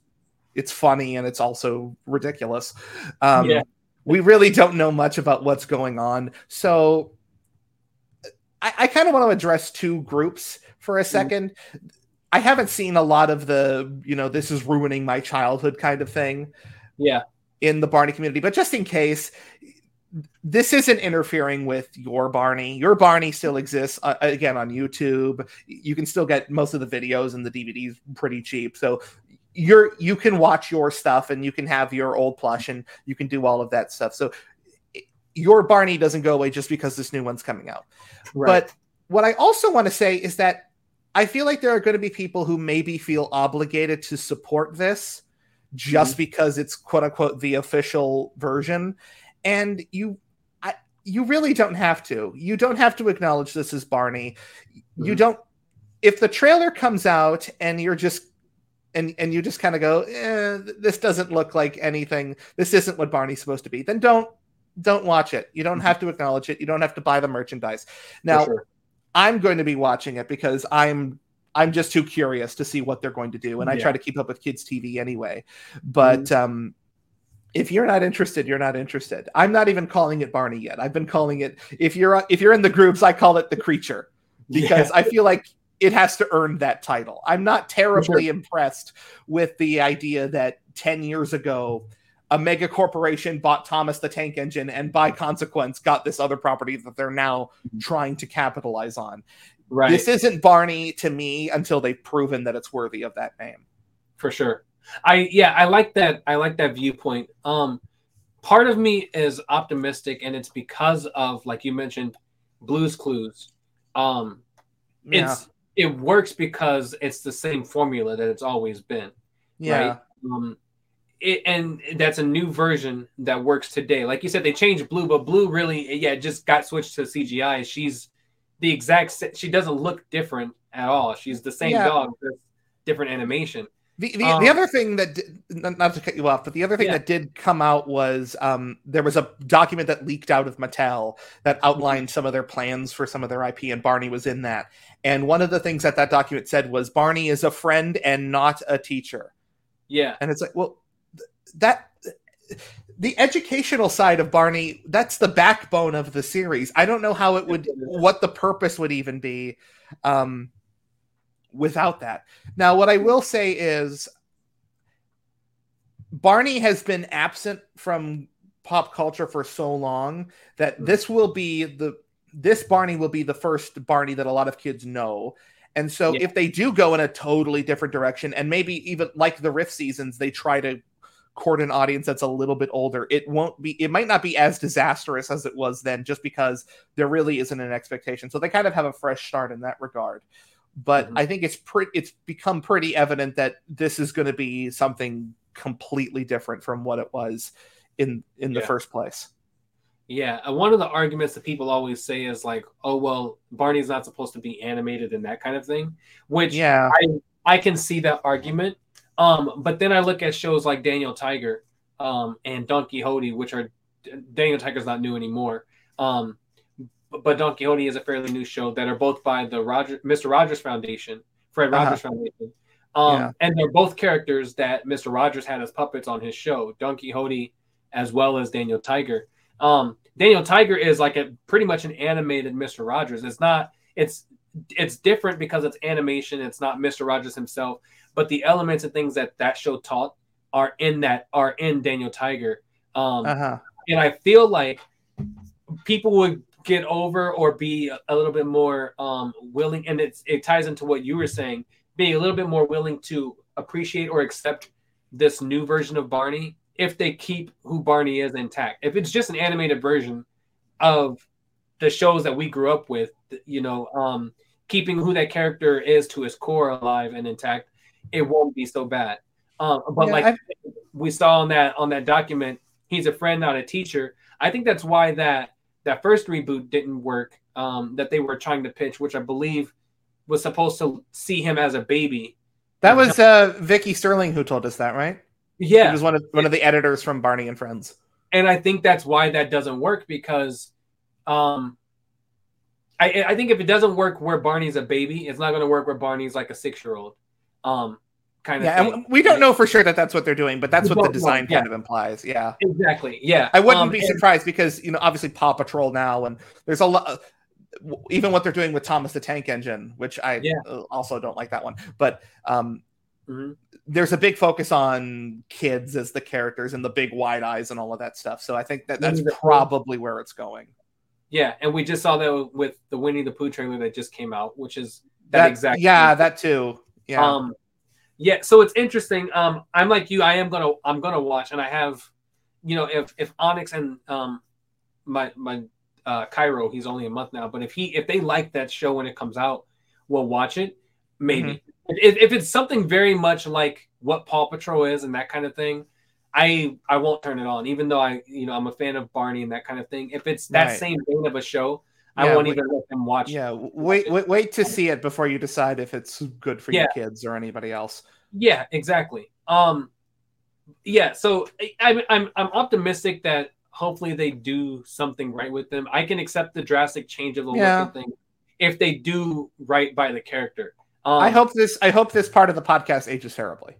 it's funny and it's also ridiculous. Um, yeah. We really don't know much about what's going on. So I, I kind of want to address two groups for a 2nd mm-hmm. I haven't seen a lot of the, you know, this is ruining my childhood kind of thing. Yeah. In the Barney community, but just in case, this isn't interfering with your Barney. Your Barney still exists uh, again on YouTube. You can still get most of the videos and the DVDs pretty cheap. So you're you can watch your stuff and you can have your old plush and you can do all of that stuff. So your Barney doesn't go away just because this new one's coming out. Right. But what I also want to say is that I feel like there are going to be people who maybe feel obligated to support this just mm-hmm. because it's quote unquote the official version and you I, you really don't have to. You don't have to acknowledge this as Barney. Mm-hmm. You don't. If the trailer comes out and you're just and and you just kind of go, eh, this doesn't look like anything. This isn't what Barney's supposed to be. Then don't don't watch it. You don't mm-hmm. have to acknowledge it. You don't have to buy the merchandise. Now, sure. I'm going to be watching it because I'm I'm just too curious to see what they're going to do, and yeah. I try to keep up with kids TV anyway. But mm-hmm. um, if you're not interested, you're not interested. I'm not even calling it Barney yet. I've been calling it if you're if you're in the groups, I call it the creature because yeah. I feel like it has to earn that title. I'm not terribly sure. impressed with the idea that 10 years ago a mega corporation bought Thomas the Tank Engine and by consequence got this other property that they're now trying to capitalize on. Right. This isn't Barney to me until they've proven that it's worthy of that name. For sure. I yeah, I like that. I like that viewpoint. Um, part of me is optimistic, and it's because of like you mentioned, Blues Clues. Um, yeah. it's it works because it's the same formula that it's always been. Yeah. Right? Um, it, and that's a new version that works today. Like you said, they changed Blue, but Blue really, yeah, just got switched to CGI. She's the exact. She doesn't look different at all. She's the same yeah. dog, just different animation. The the, um, the other thing that did, not to cut you off, but the other thing yeah. that did come out was um, there was a document that leaked out of Mattel that outlined some of their plans for some of their IP, and Barney was in that. And one of the things that that document said was Barney is a friend and not a teacher. Yeah, and it's like, well, that the educational side of Barney that's the backbone of the series. I don't know how it would, what the purpose would even be. Um, without that. Now, what I will say is Barney has been absent from pop culture for so long that hmm. this will be the this Barney will be the first Barney that a lot of kids know. And so yeah. if they do go in a totally different direction and maybe even like the Riff seasons they try to court an audience that's a little bit older. It won't be. It might not be as disastrous as it was then, just because there really isn't an expectation. So they kind of have a fresh start in that regard. But Mhm. I think it's pretty. It's become pretty evident that this is going to be something completely different from what it was in in the Yeah. first place. Yeah, one of the arguments that people always say is like, "Oh well, Barney's not supposed to be animated and that kind of thing," which Yeah, I I can see that argument. Um, but then I look at shows like Daniel Tiger um, and Donkey Hodie, which are Daniel Tiger's not new anymore. Um, but, Donkey Hodie is a fairly new show that are both by the Roger Mr. Rogers Foundation, Fred Uh-huh. Rogers Foundation. Um, Yeah. and they're both characters that Mr. Rogers had as puppets on his show, Donkey Hodie as well as Daniel Tiger. Um, Daniel Tiger is like a pretty much an animated Mr. Rogers. It's not it's it's different because it's animation. It's not Mr. Rogers himself, but the elements and things that that show taught are in that are in Daniel Tiger. Um, uh-huh. and I feel like people would get over or be a little bit more um, willing, and it's it ties into what you were saying, being a little bit more willing to appreciate or accept this new version of Barney if they keep who Barney is intact. If it's just an animated version of the shows that we grew up with, you know, um, keeping who that character is to his core alive and intact, it won't be so bad. Um, but Yeah, like I've- we saw on that on that document, he's a friend, not a teacher. I think that's why that that first reboot didn't work. Um, that they were trying to pitch, which I believe was supposed to see him as a baby. That was uh, Vicky Sterling who told us that, right? Yeah, he was one of one of the editors from Barney and Friends. and I think that's why that doesn't work because, um, I I think if it doesn't work where Barney's a baby, it's not going to work where Barney's like a six year old, um, kind of Yeah, thing. and we don't know for sure that that's what they're doing, but that's We what the know, design yeah. kind of implies. Yeah, Exactly. Yeah, I wouldn't Um, be surprised because you know obviously Paw Patrol now, and there's a lot. Even what they're doing with Thomas the Tank Engine, which I Yeah. uh, also don't like that one, but um, Mhm. there's a big focus on kids as the characters and the big wide eyes and all of that stuff. So I think that that's probably where it's going. Yeah, and we just saw that with the Winnie the Pooh trailer that just came out, which is that, That, exact. yeah, that too. Yeah, Um, yeah. So it's interesting. Um, I'm like you. I am gonna. I'm gonna watch, and I have, you know, if if Onyx and um, my my uh, Cairo, he's only a month now, but if he if they like that show when it comes out, we'll watch it. Maybe Mm-hmm. if, if it's something very much like what Paw Patrol is and that kind of thing. I I won't turn it on, even though I you know I'm a fan of Barney and that kind of thing. If it's that Right. same vein of a show, I Yeah, won't wait- even let them watch. yeah. Wait, wait, wait to see it before you decide if it's good for your kids or anybody else. Yeah, exactly. Um, yeah. So I- I'm I'm I'm optimistic that hopefully they do something right with them. I can accept the drastic change of the Yeah. look and thing if they do right by the character. Um, I hope this. I hope this part of the podcast ages terribly.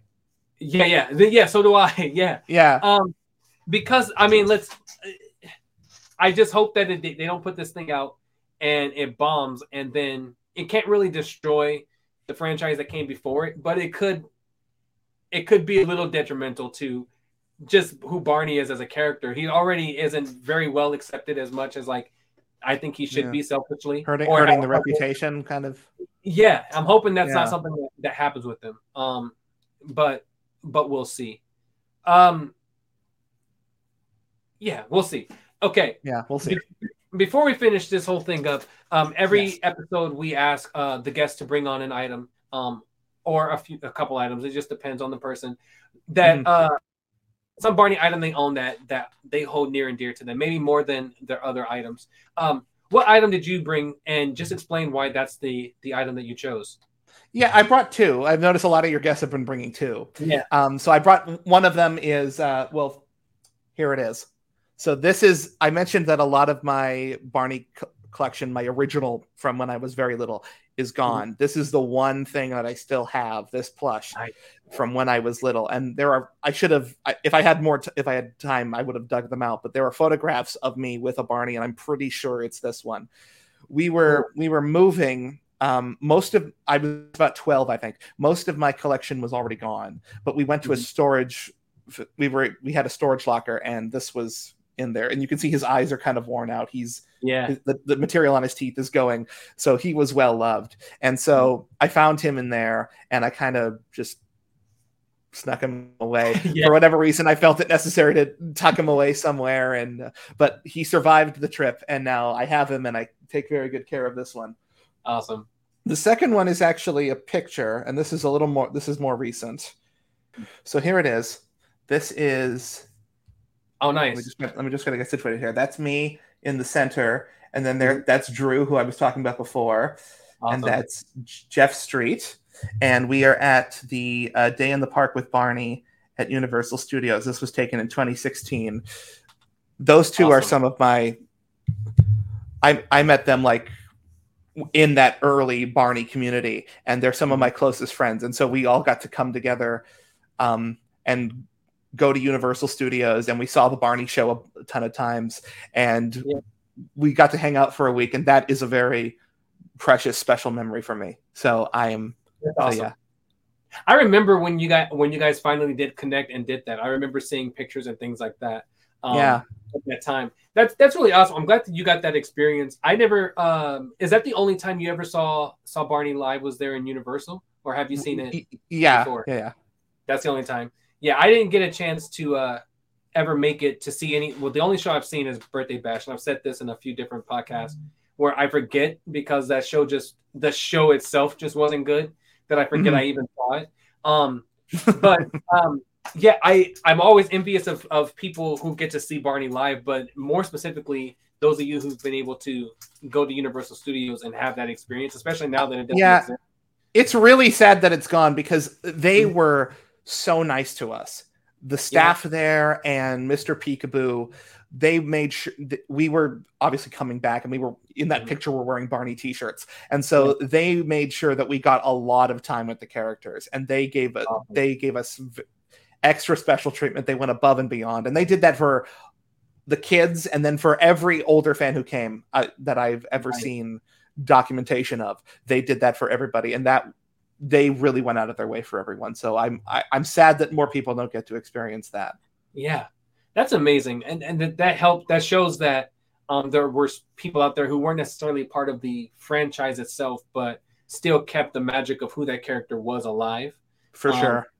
Yeah, yeah, yeah. So do I. Yeah. Yeah, Um, because I mean, let's. I just hope that it, they don't put this thing out and it bombs, and then it can't really destroy the franchise that came before it, but it could. It could be a little detrimental to just who Barney is as a character. He already isn't very well accepted as much as like I think he should Yeah. be selfishly hurting hurting the reputation, kind of. yeah, I'm hoping that's Yeah. not something that, that happens with them. Um, but but we'll see. Um, yeah, we'll see. Okay, Yeah, we'll see. Before we finish this whole thing up, um, every Yes. episode we ask uh, the guest to bring on an item, um, or a few, a couple items. It just depends on the person. That Mhm. uh, some Barney item they own that that they hold near and dear to them, maybe more than their other items. Um, what item did you bring, and just explain why that's the the item that you chose? Yeah, I brought two. I've noticed a lot of your guests have been bringing two. Yeah. Um, so I brought one of them is uh, well, here it is. So this is I mentioned that a lot of my Barney co- collection, my original from when I was very little, is gone. This is the one thing that I still have. This plush Nice. from when I was little, and there are I should have I, if I had more t- if I had time I would have dug them out. But there are photographs of me with a Barney, and I'm pretty sure it's this one. We were we were moving um, most of I was about 12, I think. Most of my collection was already gone, but we went to a Mhm. storage. We were we had a storage locker, and this was in there, and you can see his eyes are kind of worn out. He's Yeah. the, the material on his teeth is going, so he was well loved, and so I found him in there, and I kind of just snuck him away Yeah. for whatever reason. I felt it necessary to tuck him away somewhere, and uh, but he survived the trip, and now I have him, and I take very good care of this one. Awesome. The second one is actually a picture, and this is a little more. This is more recent. So here it is. This is. Oh, nice. Let me just, let me just get situated here. That's me in the center, and then there. That's Drew, who I was talking about before Awesome. and that's Jeff Street. And we are at the uh, Day in the Park with Barney at Universal Studios. This was taken in 2016. Those two are some of my. I I met them like in that early Barney community, and they're some of my closest friends. And so we all got to come together, um, and go to Universal Studios, and we saw the Barney show a ton of times, and Yeah. we got to hang out for a week, and that is a very precious, special memory for me. So I am, That's so yeah, I remember when you got when you guys finally did connect and did that. I remember seeing pictures and things like that. Um, yeah. At that time, that's that's really awesome. I'm glad that you got that experience. I never. Um, is that the only time you ever saw saw Barney live? Was there in Universal, or have you seen it? Yeah, before? yeah, yeah. That's the only time. Yeah, I didn't get a chance to uh, ever make it to see any. Well, the only show I've seen is Birthday Bash, and I've said this in a few different podcasts where I forget because that show just the show itself just wasn't good that I forget Mhm. I even saw it. Um, but um, yeah, I I'm always envious of of people who get to see Barney live, but more specifically. Those of you who've been able to go to Universal Studios and have that experience, especially now that it doesn't Yeah. exist. It's really sad that it's gone because they Mm. were so nice to us. The staff there and Mr. Peekaboo, they made sure that we were obviously coming back and we were in that Mhm. picture we're wearing Barney t-shirts. And so they made sure that we got a lot of time with the characters and they gave Awesome. they gave us v- extra special treatment. They went above and beyond and they did that for the kids and then for every older fan who came uh, that I've ever Right. seen documentation of they did that for everybody and that they really went out of their way for everyone so i'm I, i'm sad that more people don't get to experience that Yeah, that's amazing, and and that, that helped. That shows that um, there were people out there who weren't necessarily part of the franchise itself, but still kept the magic of who that character was alive for Um, sure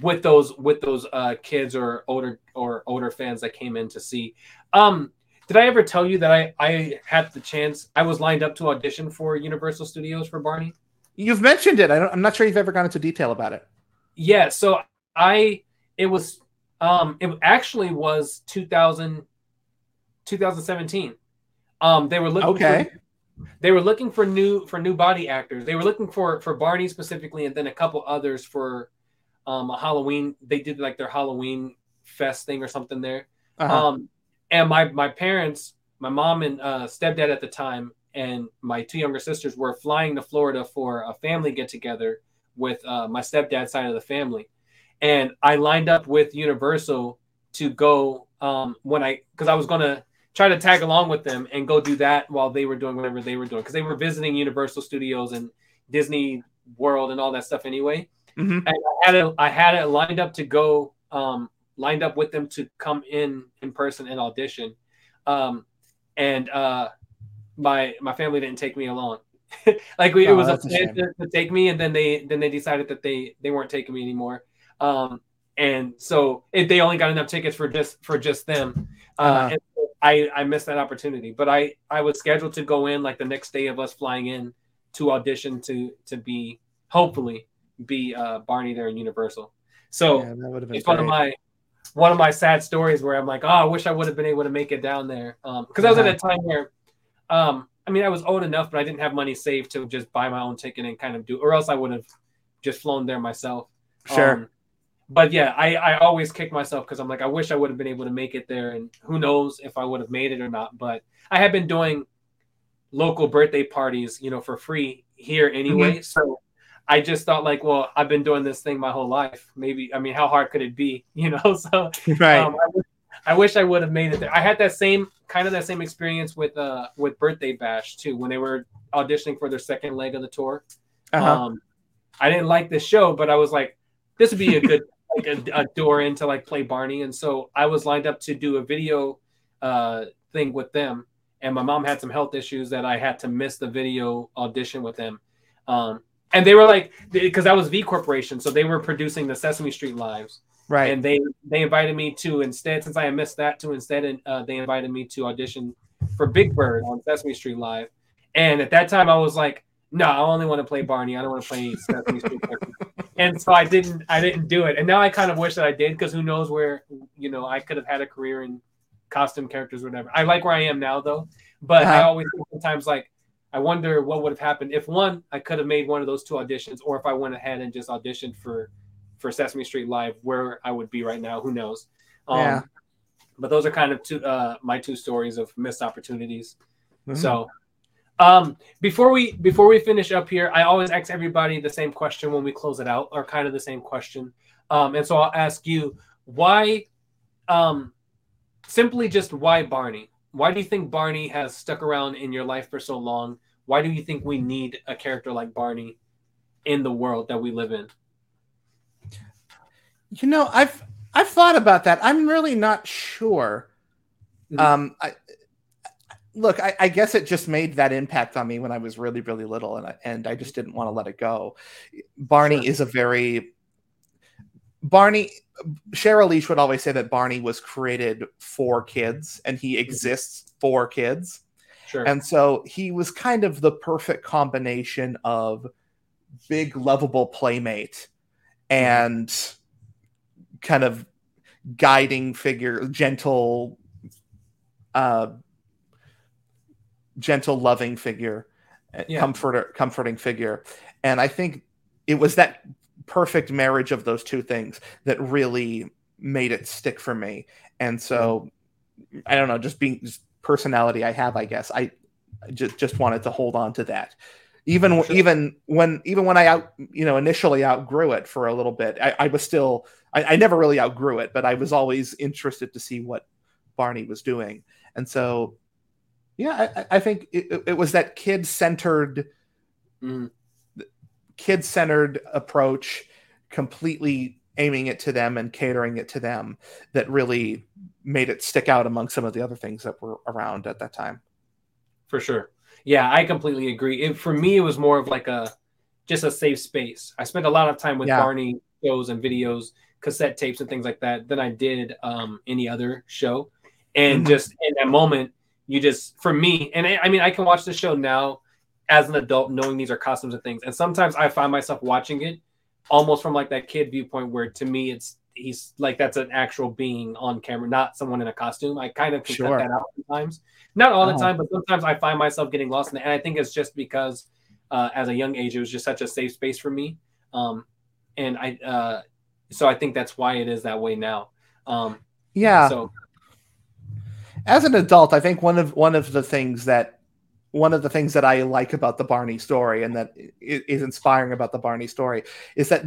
with those with those uh, kids or older or older fans that came in to see. Um, did I ever tell you that I I had the chance? I was lined up to audition for Universal Studios for Barney. You've mentioned it I don't, i'm not sure you've ever gone into detail about it Yeah, so I it was um it actually was 2000 2017. Um they were looking Okay. for, they were looking for new for new body actors. They were looking for for Barney specifically and then a couple others for um a Halloween they did like their Halloween fest thing or something there. uh-huh. Um, and my my parents, my mom and uh, stepdad at the time, and my two younger sisters were flying to Florida for a family get together with uh, my stepdad's side of the family, and I lined up with Universal to go um, when I because I was gonna try to tag along with them and go do that while they were doing whatever they were doing because they were visiting Universal Studios and Disney World and all that stuff anyway. Mhm. and I had it I had it lined up to go um lined up with them to come in in person and audition. Um and uh my my family didn't take me along. Like we, it Oh, was a plan to, to take me and then they then they decided that they they weren't taking me anymore. Um and so it, they only got enough tickets for just for just them. Uh Uh-huh. and so I I missed that opportunity. But I I was scheduled to go in like the next day of us flying in to audition to to be hopefully be uh, Barney there in Universal. So yeah, that would have it's one of my one of my sad stories where I'm like, oh, I wish I would have been able to make it down there. Because I was at Uh-huh. a time where, um, I mean, I was old enough, but I didn't have money saved to just buy my own ticket and kind of do, or else I would have just flown there myself. sure Um, but yeah, I, I always kick myself because I'm like, I wish I would have been able to make it there, and who knows if I would have made it or not. But I have been doing local birthday parties, you know, for free here anyway. So I just thought like, well, I've been doing this thing my whole life. Maybe I mean, how hard could it be, you know? So right um, I, wish, I wish I would have made it there. I had that same kind of that same experience with uh with Birthday Bash too when they were auditioning for their second leg of the tour. uh-huh. Um, I didn't like the show, but I was like, this would be a good like a, a door into like play Barney, and so I was lined up to do a video uh, thing with them. And my mom had some health issues that I had to miss the video audition with them. Um, and they were like because that was VEE Corporation, so they were producing the Sesame Street lives, Right. and they they invited me to instead since I had missed that to instead uh, they invited me to audition for Big Bird on Sesame Street Live, and at that time I was like, no, I only want to play Barney. I don't want to play Sesame Street. and so I didn't I didn't do it, and now I kind of wish that I did because who knows where you know I could have had a career in costume characters or whatever. I like where I am now though, but I Uh-huh. always think sometimes like. I wonder what would have happened if one I could have made one of those two auditions, or if I went ahead and just auditioned for for Sesame Street Live, where I would be right now. Who knows? Um, Yeah. But those are kind of two uh, my two stories of missed opportunities. Mhm. So, um, before we before we finish up here, I always ask everybody the same question when we close it out, or kind of the same question. Um, and so I'll ask you why, um, simply just why Barney? Why do you think Barney has stuck around in your life for so long? Why do you think we need a character like Barney in the world that we live in? You know, I've I've thought about that. I'm really not sure. Mhm. Um, I look. I, I guess it just made that impact on me when I was really, really little, and I, and I just didn't want to let it go. Barney Sure. is a very Barney. Sheryl Leach would always say that Barney was created for kids, and he exists for kids. Sure. And so he was kind of the perfect combination of big, lovable playmate and kind of guiding figure, gentle, uh, gentle, loving figure, uh, Yeah. comforter, comforting figure. And I think it was that perfect marriage of those two things that really made it stick for me. And so I don't know, just being just personality I have, I guess. I just just wanted to hold on to that. Even Sure. even when even when I out you know initially outgrew it for a little bit, I, I was still I, I never really outgrew it, but I was always interested to see what Barney was doing. And so yeah, I, I think it, it was that kid centered Mhm. kid centered approach, completely aiming it to them and catering it to them that really made it stick out among some of the other things that were around at that time. for sure. Yeah, I completely agree. It, for me, it was more of like a just a safe space. I spent a lot of time with Yeah. Barney shows and videos, cassette tapes, and things like that than I did um, any other show. And Mhm. just in that moment, you just for me, and I, I mean, I can watch the show now as an adult, knowing these are costumes and things. And sometimes I find myself watching it almost from like that kid viewpoint, where to me, it's he's like that's an actual being on camera, not someone in a costume. I kind of can Sure. cut that out sometimes. Not all the Oh. time, but sometimes I find myself getting lost in it. And I think it's just because uh, as a young age, it was just such a safe space for me. Um, and I, uh, so I think that's why it is that way now. Um, Yeah. So As an adult, I think one of one of the things that one of the things that I like about the Barney story and that i- inspiring about the Barney story is that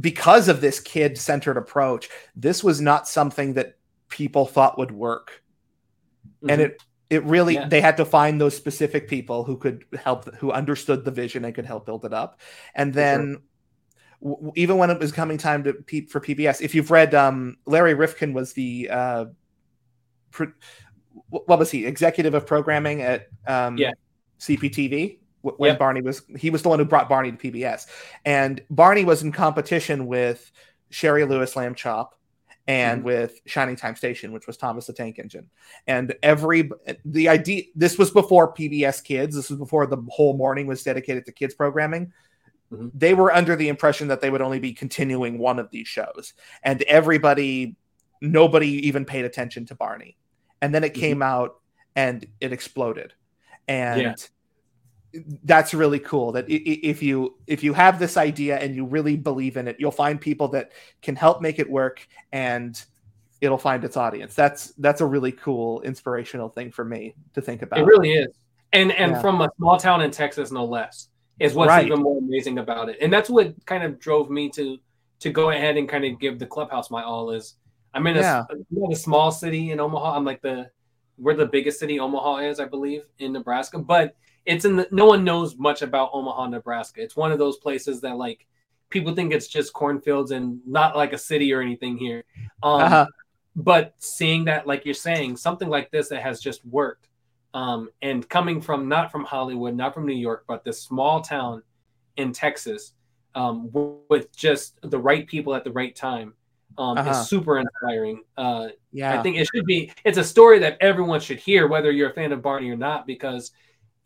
because of this kid centered approach, this was not something that people thought would work. and mhm. it it really Yeah. they had to find those specific people who could help who understood the vision and could help build it up and For sure. then w- even when it was coming time to P- for pbs if you've read um larry rifkin was the uh pro- what was he executive of programming at um Yeah. cptv wh- when Yep. barney was he was the one who brought barney to pbs and barney was in competition with shari lewis lamb chop and Mhm. with shining time station which was thomas the tank engine and every the idea this was before pbs kids this was before the whole morning was dedicated to kids programming Mhm. they were under the impression that they would only be continuing one of these shows and everybody nobody even paid attention to barney and then it Mhm. came out and it exploded and Yeah. That's really cool that if you if you have this idea and you really believe in it you'll find people that can help make it work and it'll find its audience that's that's a really cool inspirational thing for me to think about it really is. And and Yeah. from a small town in Texas, no less, is what's Right. even more amazing about it. And that's what kind of drove me to to go ahead and kind of give the clubhouse my all. Is I'm in a, Yeah. I'm in a small city in Omaha. I'm like the where the biggest city Omaha is, I believe, in Nebraska. But it's in the no one knows much about Omaha, Nebraska. It's one of those places that like people think it's just cornfields and not like a city or anything here. Um, Uh-huh. but seeing that like you're saying something like this that has just worked um, and coming from not from hollywood not from new york but this small town in Texas um, with just the right people at the right time um, uh-huh. is super inspiring. Uh, yeah, I think it should be. It's a story that everyone should hear, whether you're a fan of Barney or not, because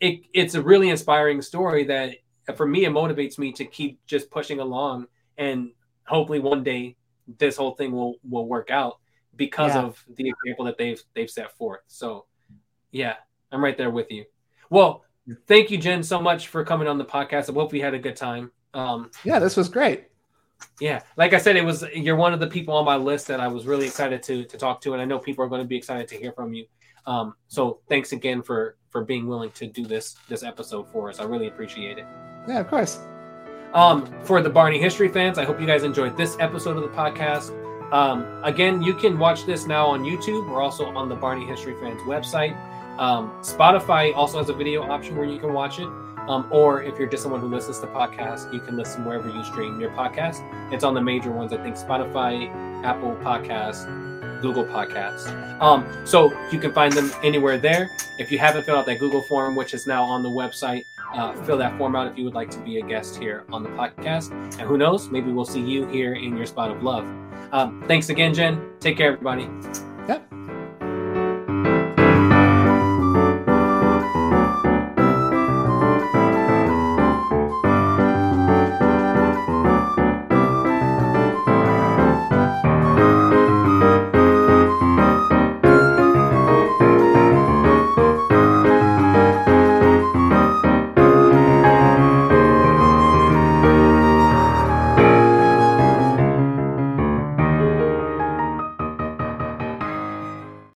it it's a really inspiring story that for me it motivates me to keep just pushing along, and hopefully one day this whole thing will will work out because yeah. of the example that they've they've set forth. So, yeah, I'm right there with you. Well, thank you, Jenn, so much for coming on the podcast. I hope you had a good time. Um, yeah, this was great. Yeah, like I said, it was you're one of the people on my list that I was really excited to to talk to, and I know people are going to be excited to hear from you. Um, so thanks again for for being willing to do this this episode for us. I really appreciate it. Yeah, of course. Um, for the Barney history fans, I hope you guys enjoyed this episode of the podcast. Um, again, you can watch this now on YouTube. We're also on the Barney History Fans website. Um, Spotify also has a video option where you can watch it. Um, or if you're just someone who listens to podcasts, you can listen wherever you stream your podcast. It's on the major ones, I think Spotify, Apple Podcasts, Google Podcasts. Um, so you can find them anywhere there. If you haven't filled out that Google form, which is now on the website, uh, fill that form out if you would like to be a guest here on the podcast. And who knows, maybe we'll see you here in your spot of love. Um, thanks again, Jenn. Take care, everybody.